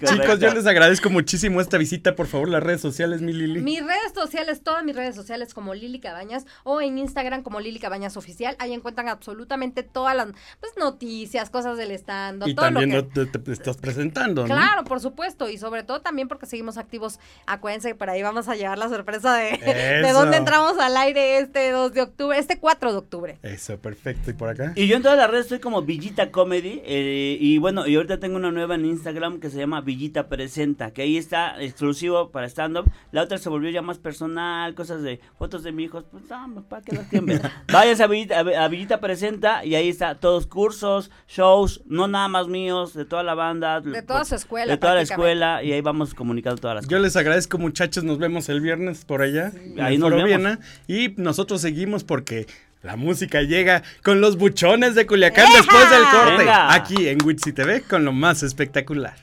Chicos, yo les agradezco muchísimo esta visita. Por favor, las redes sociales, mi Lili. Mis redes sociales, todas mis redes sociales como Lili Cabañas o en Instagram como Lili Cabañas Oficial. Ahí encuentran absolutamente todas las pues, noticias, cosas del stand y todo también lo que... te, te estás presentando, ¿no? Claro, por supuesto, y sobre todo también porque seguimos activos. Acuérdense que por ahí vamos a llevar la sorpresa de, de dónde entramos al aire este 2 de octubre, este 4 de octubre. Eso, perfecto. ¿Y por acá? Y yo en todas las redes estoy como Villita Comedy. eh, y bueno, y ahorita tengo una nueva en Instagram que se llama Villita Presenta, que ahí está exclusivo para stand-up. La otra se volvió ya más personal, cosas de fotos de mi hijo. Pues no, para que las quien vea. Váyanse a Villita, a Villita Presenta y ahí está todos cursos, shows, no nada más míos, de toda la banda. De toda su escuela, De toda la escuela y ahí vamos comunicando todas las Yo cosas. les agradezco, muchachos. Nos vemos el viernes por allá. Ahí nos vemos. Viena. Y nosotros seguimos porque la música llega con los buchones de Culiacán ¡Eja! después del corte. Venga. Aquí en Witsi TV con lo más espectacular.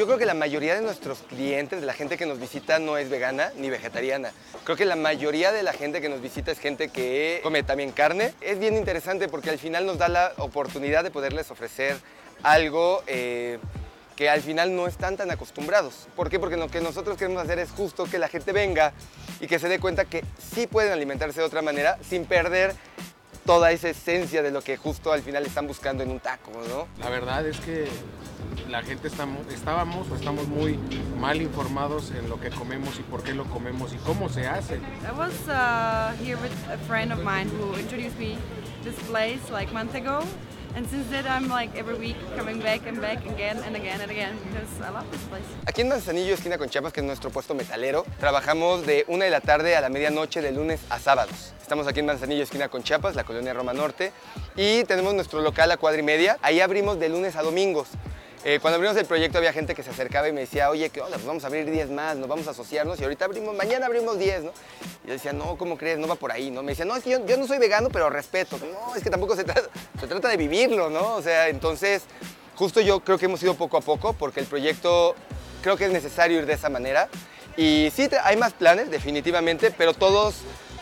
Yo creo que la mayoría de nuestros clientes, de la gente que nos visita, no es vegana ni vegetariana. Creo que la mayoría de la gente que nos visita es gente que come también carne. Es bien interesante porque al final nos da la oportunidad de poderles ofrecer algo eh, que al final no están tan acostumbrados. ¿Por qué? Porque lo que nosotros queremos hacer es justo que la gente venga y que se dé cuenta que sí pueden alimentarse de otra manera sin perder toda esa esencia de lo que justo al final están buscando en un taco, ¿no? La verdad es que la gente estamos, estábamos o estamos muy mal informados en lo que comemos y por qué lo comemos y cómo se hace. I was uh, here with a friend of mine who introduced me this place like month ago, Aquí en Manzanillo, esquina con Chiapas, que es nuestro puesto metalero, trabajamos de una de la tarde a la medianoche de lunes a sábados. Estamos aquí en Manzanillo, esquina con Chiapas, la colonia Roma Norte, y tenemos nuestro local a cuadra y media. Ahí abrimos de lunes a domingos. Eh, cuando abrimos el proyecto había gente que se acercaba y me decía, oye, ¿qué onda? Pues vamos a abrir 10 más, nos vamos a asociarnos y ahorita abrimos, mañana abrimos 10, ¿no? Y yo decía, no, ¿cómo crees? No va por ahí, ¿no? Me decía, no, es que yo, no soy vegano, pero respeto. No, es que tampoco se trata, de vivirlo, ¿no? O sea, entonces, justo yo creo que hemos ido poco a poco porque el proyecto creo que es necesario ir de esa manera. Y sí, hay más planes, definitivamente, pero todos,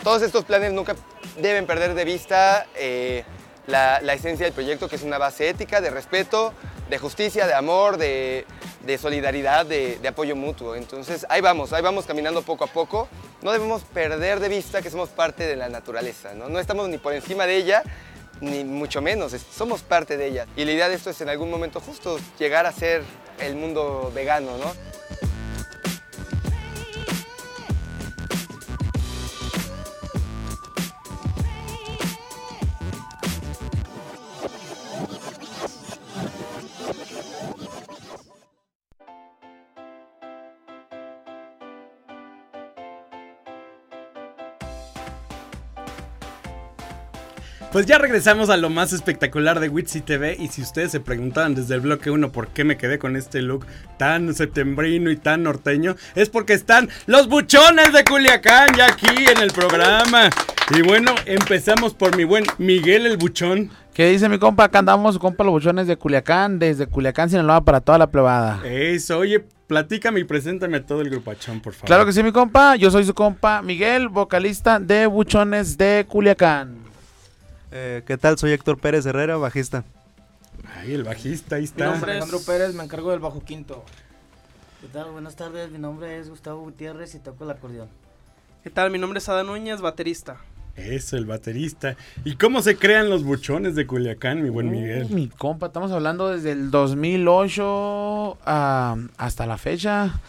todos estos planes nunca deben perder de vista eh, la esencia del proyecto, que es una base ética, de respeto, de justicia, de amor, de, de solidaridad, de, de apoyo mutuo. Entonces, ahí vamos, ahí vamos caminando poco a poco. No debemos perder de vista que somos parte de la naturaleza, ¿no? No estamos ni por encima de ella, ni mucho menos, somos parte de ella. Y la idea de esto es en algún momento justo llegar a ser el mundo vegano, ¿no? Pues ya regresamos a lo más espectacular de Witsy TV y si ustedes se preguntaban desde el bloque 1 por qué me quedé con este look tan septembrino y tan norteño, es porque están los buchones de Culiacán ya aquí en el programa. Y bueno, empezamos por mi buen Miguel el Buchón. ¿Qué dice mi compa? Acá andamos, compa, los buchones de Culiacán, desde Culiacán, Sinaloa, para toda la plebada. Eso, oye, platícame y preséntame a todo el grupachón, por favor. Claro que sí, mi compa. Yo soy su compa Miguel, vocalista de Buchones de Culiacán. Eh, ¿Qué tal? Soy Héctor Pérez Herrera, bajista. Ay, el bajista, ahí Mi está. nombre es Alejandro Pérez, me encargo del bajo quinto. ¿Qué tal? Buenas tardes, mi nombre es Gustavo Gutiérrez y toco el acordeón. ¿Qué tal? Mi nombre es Adán Núñez, baterista. Eso, el baterista. ¿Y cómo se crean los buchones de Culiacán, mi buen Miguel? Mi compa, estamos hablando desde el 2008 ah, hasta la fecha.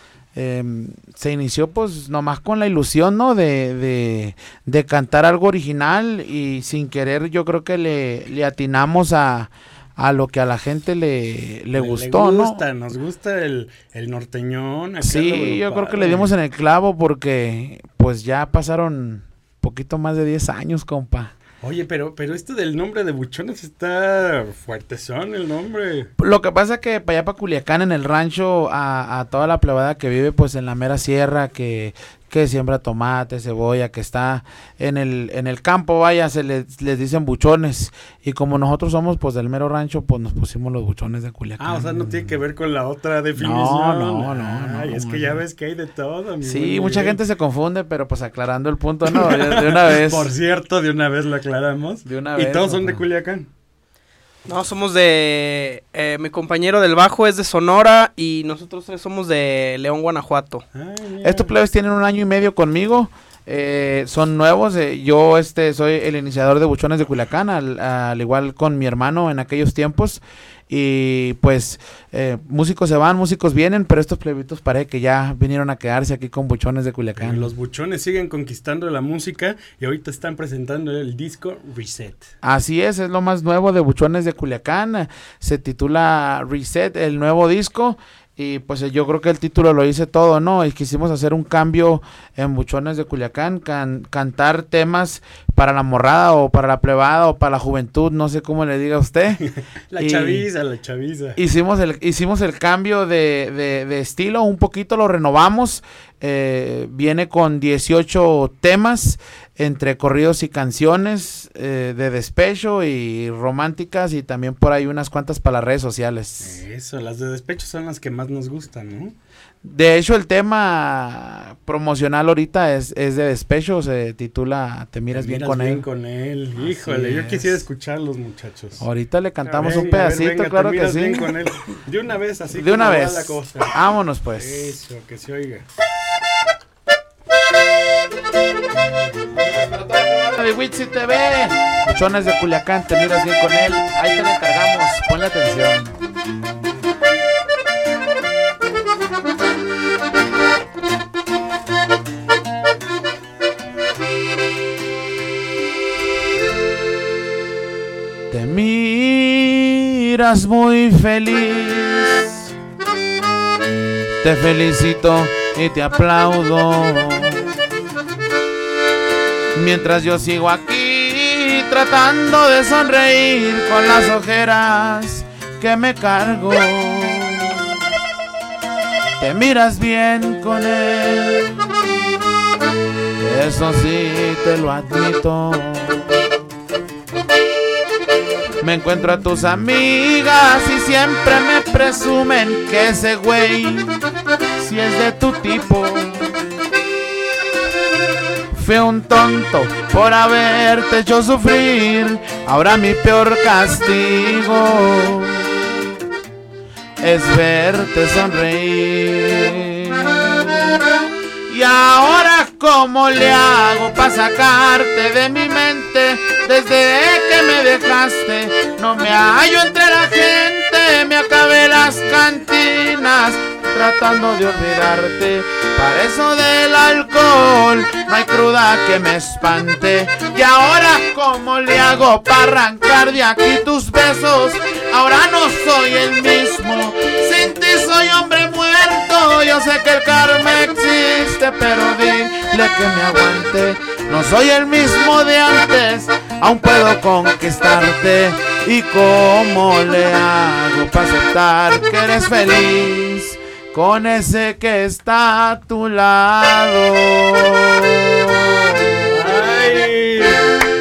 Em, se inició pues nomás con la ilusión, ¿no? De, de, de cantar algo original y sin querer yo creo que le, le atinamos a, a lo que a la gente le, le gustó, le ¿no? gusta, Nos gusta el, el norteñón. Sí, yo creo que le dimos en el clavo porque pues ya pasaron poquito más de 10 años, compa. Oye, pero, pero esto del nombre de buchones está fuertezón el nombre. Lo que pasa que para allá para Culiacán, en el rancho, a, a toda la plebada que vive pues en la mera sierra, que, que siembra tomate, cebolla, que está en el, en el campo, vaya, se les, les dicen buchones. Y como nosotros somos pues del mero rancho, pues nos pusimos los buchones de Culiacán. Ah, o sea, no tiene que ver con la otra definición. no, no, no, Ay, es que ya ves que hay de todo. mi Sí, buen mucha gente se confunde, pero pues aclarando el punto, no, de, una vez. Por cierto, de una vez lo aclaramos. De una y vez, todos son de. Culiacán. No, somos de... eh, mi compañero del bajo es de Sonora y nosotros tres somos de León, Guanajuato. Estos plebes tienen un año y medio conmigo. eh, son nuevos. eh, yo este soy el iniciador de Buchones de Culiacán, al, al igual con mi hermano en aquellos tiempos. Y pues eh, músicos se van, músicos vienen, pero estos plebitos parece que ya vinieron a quedarse aquí con Buchones de Culiacán. Los buchones siguen conquistando la música y ahorita están presentando el disco Reset. Así es, es lo más nuevo de Buchones de Culiacán. Se titula Reset, el nuevo disco. Y pues yo creo que el título lo dice todo, ¿no? Y quisimos hacer un cambio en Buchones de Culiacán, can- cantar temas para la morrada o para la plebada o para la juventud, no sé cómo le diga a usted. La Y- chaviza, la chaviza. Hicimos el, hicimos el cambio de, de- de estilo, un poquito lo renovamos. Eh, viene con 18 temas entre corridos y canciones eh, de despecho y románticas y también por ahí unas cuantas para las redes sociales. Eso, las de despecho son las que más nos gustan, ¿no? De hecho, el tema promocional ahorita es, es de despecho, se titula Te miras, Te bien, miras con bien él. con él. Así Híjole, yo quisiera escucharlos, muchachos. Ahorita le cantamos un pedacito, venga, claro que sí. con él. De una vez, así De una vez. la cosa. Vámonos, pues. Eso, que se oiga. De Witsi TV. Buchones de Culiacán, te miras bien con él. Ahí te lo encargamos. Ponle atención. Te miras muy feliz. Te felicito y te aplaudo. Mientras yo sigo aquí tratando de sonreír con las ojeras que me cargo. Te miras bien con él. Eso sí te lo admito. Me encuentro a tus amigas y siempre me presumen que ese güey si es de tu tipo. Fui un tonto por haberte hecho sufrir. Ahora mi peor castigo es verte sonreír. Y ahora, ¿cómo le hago para sacarte de mi mente? Desde que me dejaste, no me hallo entre la gente, me acabé las cantinas tratando de olvidarte. Para eso del alcohol, no hay cruda que me espante. Y ahora, ¿cómo le hago para arrancar de aquí tus besos? Ahora no soy el mismo, sin ti soy hombre muerto. Yo sé que el karma existe, pero dile que me aguante. No soy el mismo de antes, aún puedo conquistarte. ¿Y cómo le hago para aceptar que eres feliz? Con ese que está a tu lado. Ay,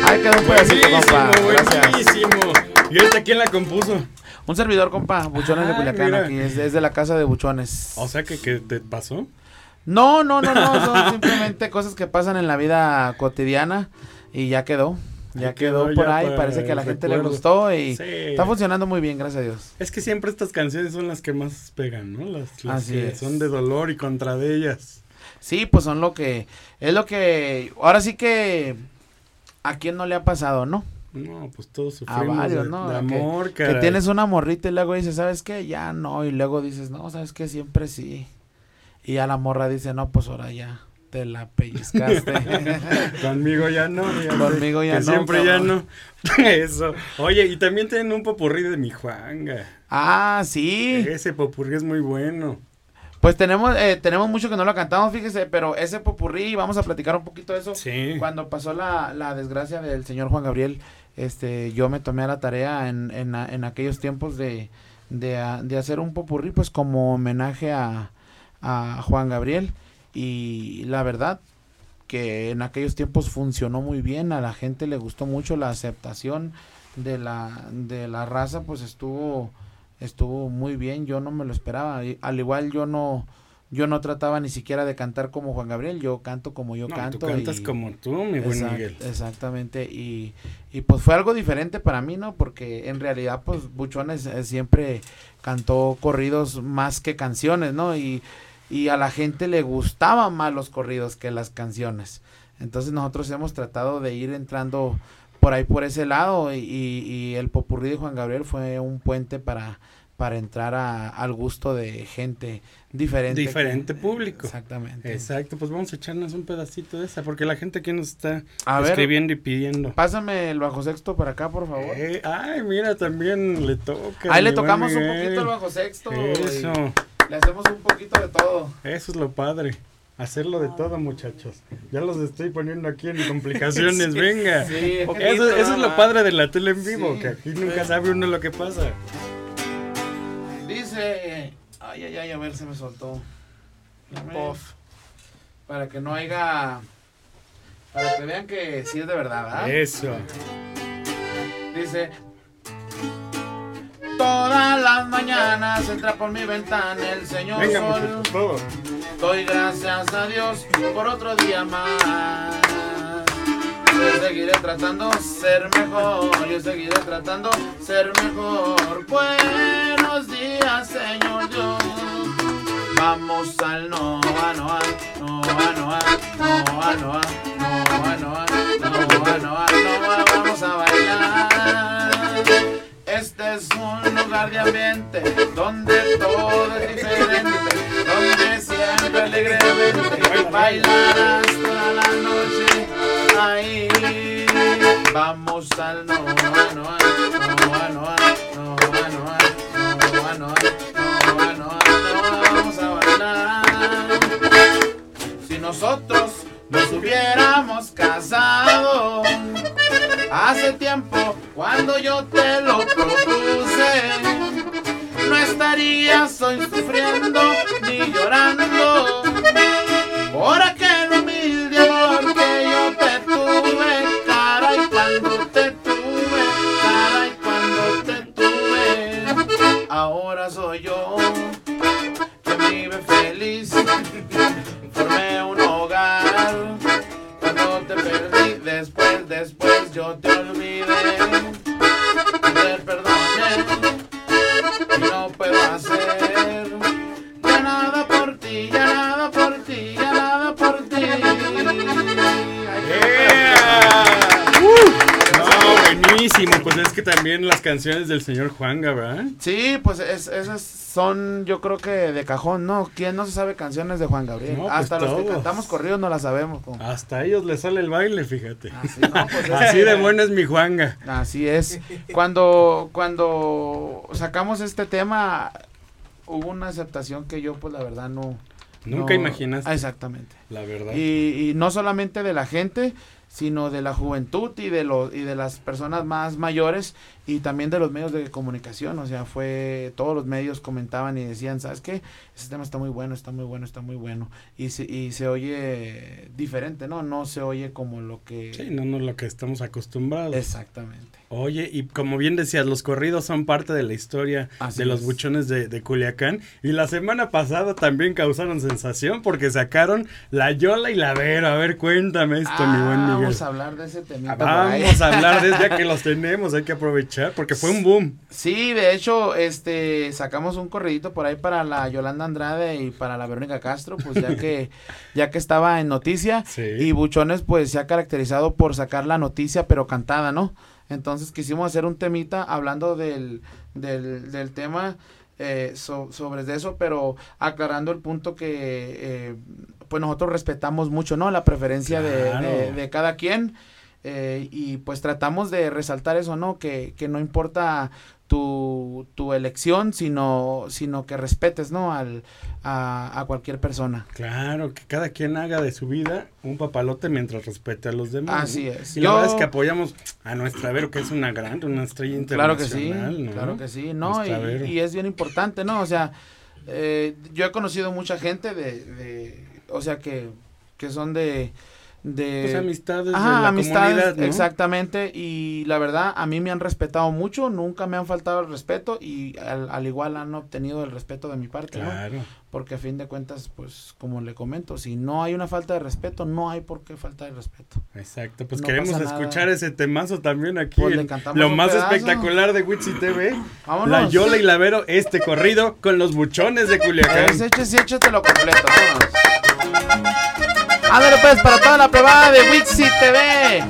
Ay quedó un pedacito, compa. Gracias. buenísimo. ¿Y ahorita quién la compuso? Un servidor, compa, Buchones de Ay, Culiacán, mira. aquí, es, es de la casa de Buchones. O sea que, que te pasó. No, no, no, no, son simplemente cosas que pasan en la vida cotidiana y ya quedó. Ya quedó, quedó por ya ahí, parece que a la gente le gustó y Sí. está funcionando muy bien, gracias a Dios. Es que siempre estas canciones son las que más pegan, ¿no? Las, las Así que es. son de dolor y contra de ellas. Sí, pues son lo que, es lo que, ahora sí que, ¿a quién no le ha pasado, no? No, pues todos A sufrimos varios, de, ¿no? de Que- amor, que, caray. tienes una morrita y luego dices, ¿sabes qué? Ya no, y luego dices, no, ¿sabes qué? Siempre sí. Y ya la morra dice, no, pues ahora ya, te la pellizcaste. Conmigo ya no. Conmigo ya que no, Siempre ya no. Eso. Oye, y también tienen un popurrí de mi Juanga. ah, sí. Ese popurrí es muy bueno. Pues tenemos, eh, tenemos mucho que no lo cantamos, fíjese, pero ese popurrí, vamos a platicar un poquito de eso. Sí. Cuando pasó la, la desgracia del señor Juan Gabriel, este, yo me tomé a la tarea en, en, en aquellos tiempos de, de, de hacer un popurrí, pues como homenaje a, a Juan Gabriel. Y la verdad que en aquellos tiempos funcionó muy bien, a la gente le gustó mucho la aceptación de la, de la raza, pues estuvo estuvo muy bien, yo no me lo esperaba. y al igual yo no yo no trataba ni siquiera de cantar como Juan Gabriel, yo canto como yo No, canto. tú cantas y- como tú, mi buen Exact- Miguel. Exactamente, y, y pues fue algo diferente para mí, ¿no? Porque en realidad, pues Buchones eh, siempre cantó corridos más que canciones, ¿no? Y, y a la gente le gustaban más los corridos que las canciones. Entonces nosotros hemos tratado de ir entrando por ahí por ese lado y, y- y el popurrí de Juan Gabriel fue un puente para, para entrar a- al gusto de gente diferente. que- Diferente público. Exactamente. Exacto, pues vamos a echarnos un pedacito de esa, porque la gente aquí nos está A ver. escribiendo y pidiendo. Pásame el bajo sexto para acá, por favor. Eh, ay, mira, también le toca. Ahí le tocamos un poquito el bajo sexto. Eso, Le hacemos un poquito de todo. eso es lo padre. Hacerlo de todo, muchachos. Ya los estoy poniendo aquí en complicaciones, Sí, venga. sí, eso, eso es lo padre de la tele en vivo, Sí. que aquí nunca sabe uno lo que pasa. Dice. Ay, ay, ay, a ver, se me soltó. Off. Para que no haya. Para que vean que sí es de verdad, ¿verdad? Eso. Dice. Todas las mañanas entra por mi ventana el señor Venga, sol. muchachos. Doy gracias a Dios por otro día más. Yo seguiré tratando ser mejor, yo seguiré tratando ser mejor. Buenos días, Señor Dios. Vamos al Noa, Noa, Noa, Noa, Noa, Noa, Noa, Noa, Noa, Noa, Noa, vamos a bailar. Este es un lugar de ambiente donde todo es diferente, donde siempre alegremente bailarás toda la noche. Ahí vamos al no, a no, a no, a no, a no, a no, no, no, no, vamos a bailar. Si nosotros nos hubiéramos casado. Hace tiempo, cuando yo te lo propuse, no estarías hoy sufriendo ni llorando por aquel también las canciones del señor Juanga, ¿verdad? Sí, pues es- esas son, yo creo que de cajón, ¿no? ¿Quién no se sabe canciones de Juan Gabriel? No, pues Hasta los que cantamos corridos no las sabemos. Hasta a ellos les sale el baile, fíjate. Así, no, pues es Así de bueno es mi Juanga. Así es. Cuando, cuando sacamos este tema, hubo una aceptación que yo, pues la verdad, no. Nunca no- imaginaste. Exactamente. La verdad. Y, y no solamente de la gente, sino de la juventud y de los y de las personas más mayores y también de los medios de comunicación, o sea, fue todos los medios comentaban y decían, ¿sabes qué? Ese tema está muy bueno, está muy bueno, está muy bueno y se, y se oye diferente, ¿no? No se oye como lo que Sí, no, no lo que estamos acostumbrados. Exactamente. Oye, y como bien decías, los corridos son parte de la historia Así de los es. buchones de, de Culiacán. Y la semana pasada también causaron sensación porque sacaron la Yola y la Vera. A ver, cuéntame esto, mi buen Ah, Miguel. Vamos a hablar de ese temita. por ahí. Vamos a hablar de ya que los tenemos, hay que aprovechar porque fue un boom. Sí, de hecho, este, sacamos un corridito por ahí para la Yolanda Andrade y para la Verónica Castro, pues ya que, ya que estaba en noticia. Y Buchones, pues se ha caracterizado por sacar la noticia, pero cantada, ¿no? Entonces quisimos hacer un temita hablando del, del, del tema eh, so- sobre eso, pero aclarando el punto que, eh, pues nosotros respetamos mucho, ¿no? La preferencia de- de, de cada quien. Eh, y pues tratamos de resaltar eso, ¿no? Que, que no importa tu, tu elección, sino, sino que respetes, ¿no? Al, a, a cualquier persona. Claro, que cada quien haga de su vida un papalote mientras respete a los demás. Así ¿no? es. Y la Yo- verdad es que apoyamos a nuestra Vero, que es una gran, una estrella Claro que sí, internacional. ¿no? claro que sí, ¿no? Y es bien importante, ¿no? O sea, eh, yo he conocido mucha gente de, de o sea, que, que son de... de Pues amistades de la amistades, comunidad, ¿no? exactamente, y la verdad, a mí me han respetado mucho, nunca me han faltado el respeto, y al, al igual han obtenido el respeto de mi parte, Claro. ¿no? Porque a fin de cuentas, pues, como le comento, si no hay una falta de respeto, no hay por qué faltar el respeto. Exacto, pues No queremos nada. escuchar ese temazo también aquí. Pues le en lo más pedazo. espectacular de Witsi TV. Vámonos. La Yola y la Vero, este corrido con los buchones de Culiacán. Ese échese, échatelo completo, vámonos. Ándale pues, para toda la probada de Wixi TV.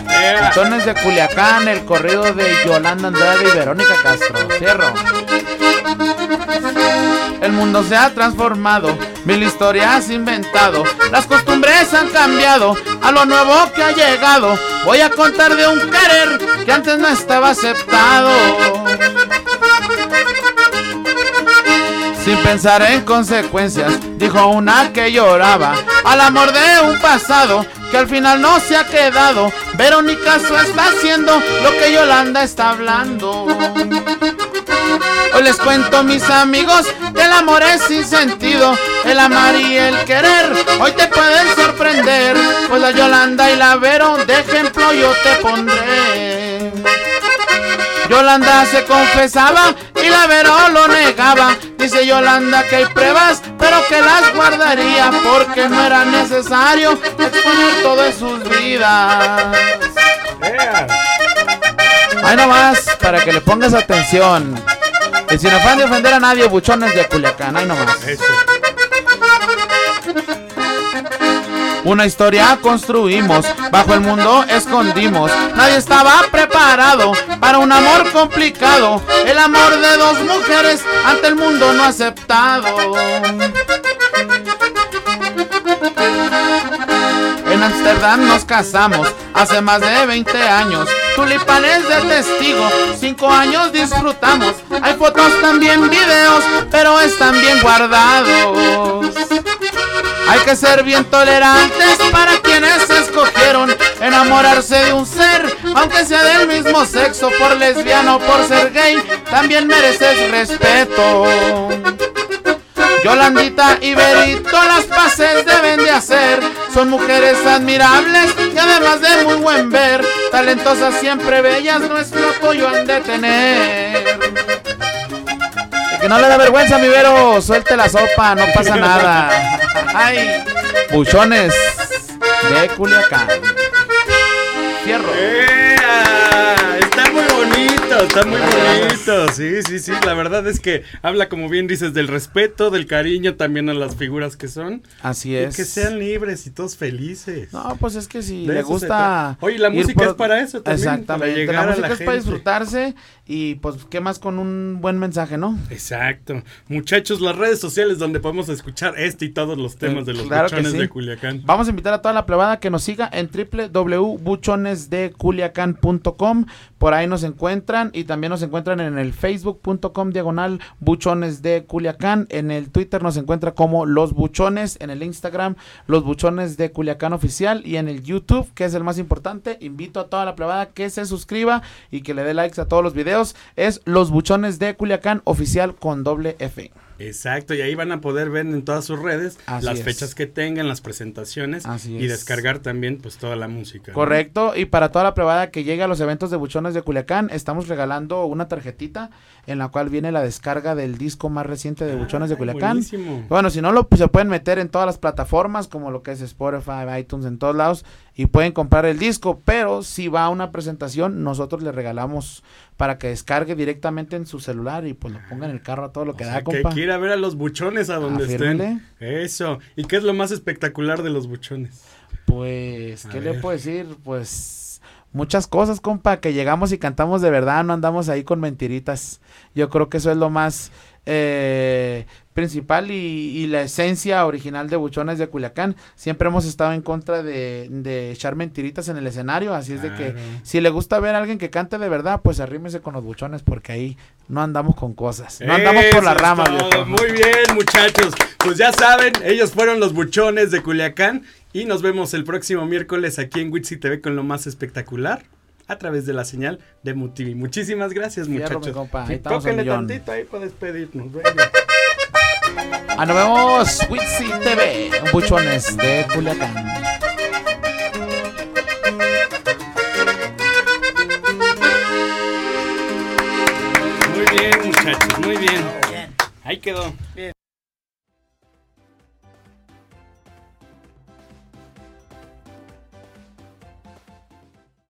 Buchones de Culiacán, el corrido de Yolanda Andrade y Verónica Castro. Cierro. El mundo se ha transformado, mil historias inventado, las costumbres han cambiado, a lo nuevo que ha llegado, voy a contar de un querer que antes no estaba aceptado. Sin pensar en consecuencias, dijo una que lloraba al amor de un pasado que al final no se ha quedado. Verónica su está haciendo lo que Yolanda está hablando. Hoy les cuento mis amigos que el amor es sin sentido, el amar y el querer hoy te pueden sorprender, pues la Yolanda y la Vero de ejemplo yo te pondré. Yolanda se confesaba y la Vero lo negaba. Dice Yolanda que hay pruebas, pero que las guardaría porque no era necesario exponer todo sus vidas. Ahí nomás, para que le pongas atención. Y sin afán de ofender a nadie, buchones de Culiacán, ahí nomás. Una historia construimos, bajo el mundo escondimos. Nadie estaba preparado para un amor complicado. El amor de dos mujeres ante el mundo no aceptado. En Amsterdam nos casamos hace más de 20 años. Tulipanes de testigo, cinco años disfrutamos. Hay fotos también videos, pero están bien guardados. Hay que ser bien tolerantes para quienes escogieron enamorarse de un ser, aunque sea del mismo sexo, por lesbiano por ser gay, también mereces respeto. Yolandita y Berito las paces deben de hacer. Son mujeres admirables y además de muy buen ver. Talentosas siempre bellas, nuestro apoyo han de tener. Que no le da vergüenza, mi Vero, suelte la sopa, no pasa nada. Ay, buchones de Culiacán. Fierro. ¡Ea! Está muy bonito, está muy bonito. Sí, sí, sí. La verdad es que habla, como bien dices, del respeto, del cariño también a las figuras que son. Así Y es. que sean libres y todos felices. No, pues es que si De le gusta. Oye, la música es para eso también, para Exactamente. llegar la a música la es para disfrutarse y pues qué más con un buen mensaje, ¿no? Exacto. Muchachos, las redes sociales donde podemos escuchar este y todos los temas de los Claro buchones sí. de Culiacán. Vamos a invitar a toda la plebada que nos siga en www.buchonesdeculiacán.com. Por ahí nos encuentran y también nos encuentran en el facebook.com diagonal buchones de Culiacán. En el Twitter nos encuentra como Los Buchones. En el Instagram, Los Buchones de Culiacán Oficial. Y en el YouTube, que es el más importante, invito a toda la plebada que se suscriba y que le dé likes a todos los videos. Es Los Buchones de Culiacán Oficial con doble F. Exacto, y ahí van a poder ver en todas sus redes Así las es. fechas que tengan, las presentaciones Así y es. descargar también pues toda la música. ¿no? Correcto, y para toda la plebada que llegue a los eventos de Buchones de Culiacán, estamos regalando una tarjetita en la cual viene la descarga del disco más reciente de Buchones de Culiacán. buenísimo. Bueno, si no lo pues, se pueden meter en todas las plataformas como lo que es Spotify, iTunes, en todos lados y pueden comprar el disco, pero si va a una presentación, nosotros le regalamos para que descargue directamente en su celular y pues lo ponga en el carro a todo lo que O da, sea, que compa. quiera ver a los buchones a donde Afírmele. estén. Eso. ¿Y qué es lo más espectacular de los buchones? Pues, A ¿qué le ver. puedo decir? Pues muchas cosas, compa, que llegamos y cantamos de verdad, no andamos ahí con mentiritas. Yo creo que eso es lo más eh, principal y, y la esencia original de Buchones de Culiacán. Siempre hemos estado en contra de, de echar mentiritas en el escenario, así es de que si le gusta ver a alguien que cante de verdad, pues arrímese con los buchones porque ahí no andamos con cosas. No andamos por la rama. Muy bien, muchachos. Pues ya saben, ellos fueron los buchones de Culiacán y nos vemos el próximo miércoles aquí en Witsi TV con lo más espectacular a través de la señal de MUTV. Muchísimas gracias, Fierro, muchachos. mi compa, ahí tantito ahí para despedirnos. venga. Ah, nos vemos, Witsi TV, Buchones de Culiacán. Muy bien, muchachos, muy bien. Ahí quedó.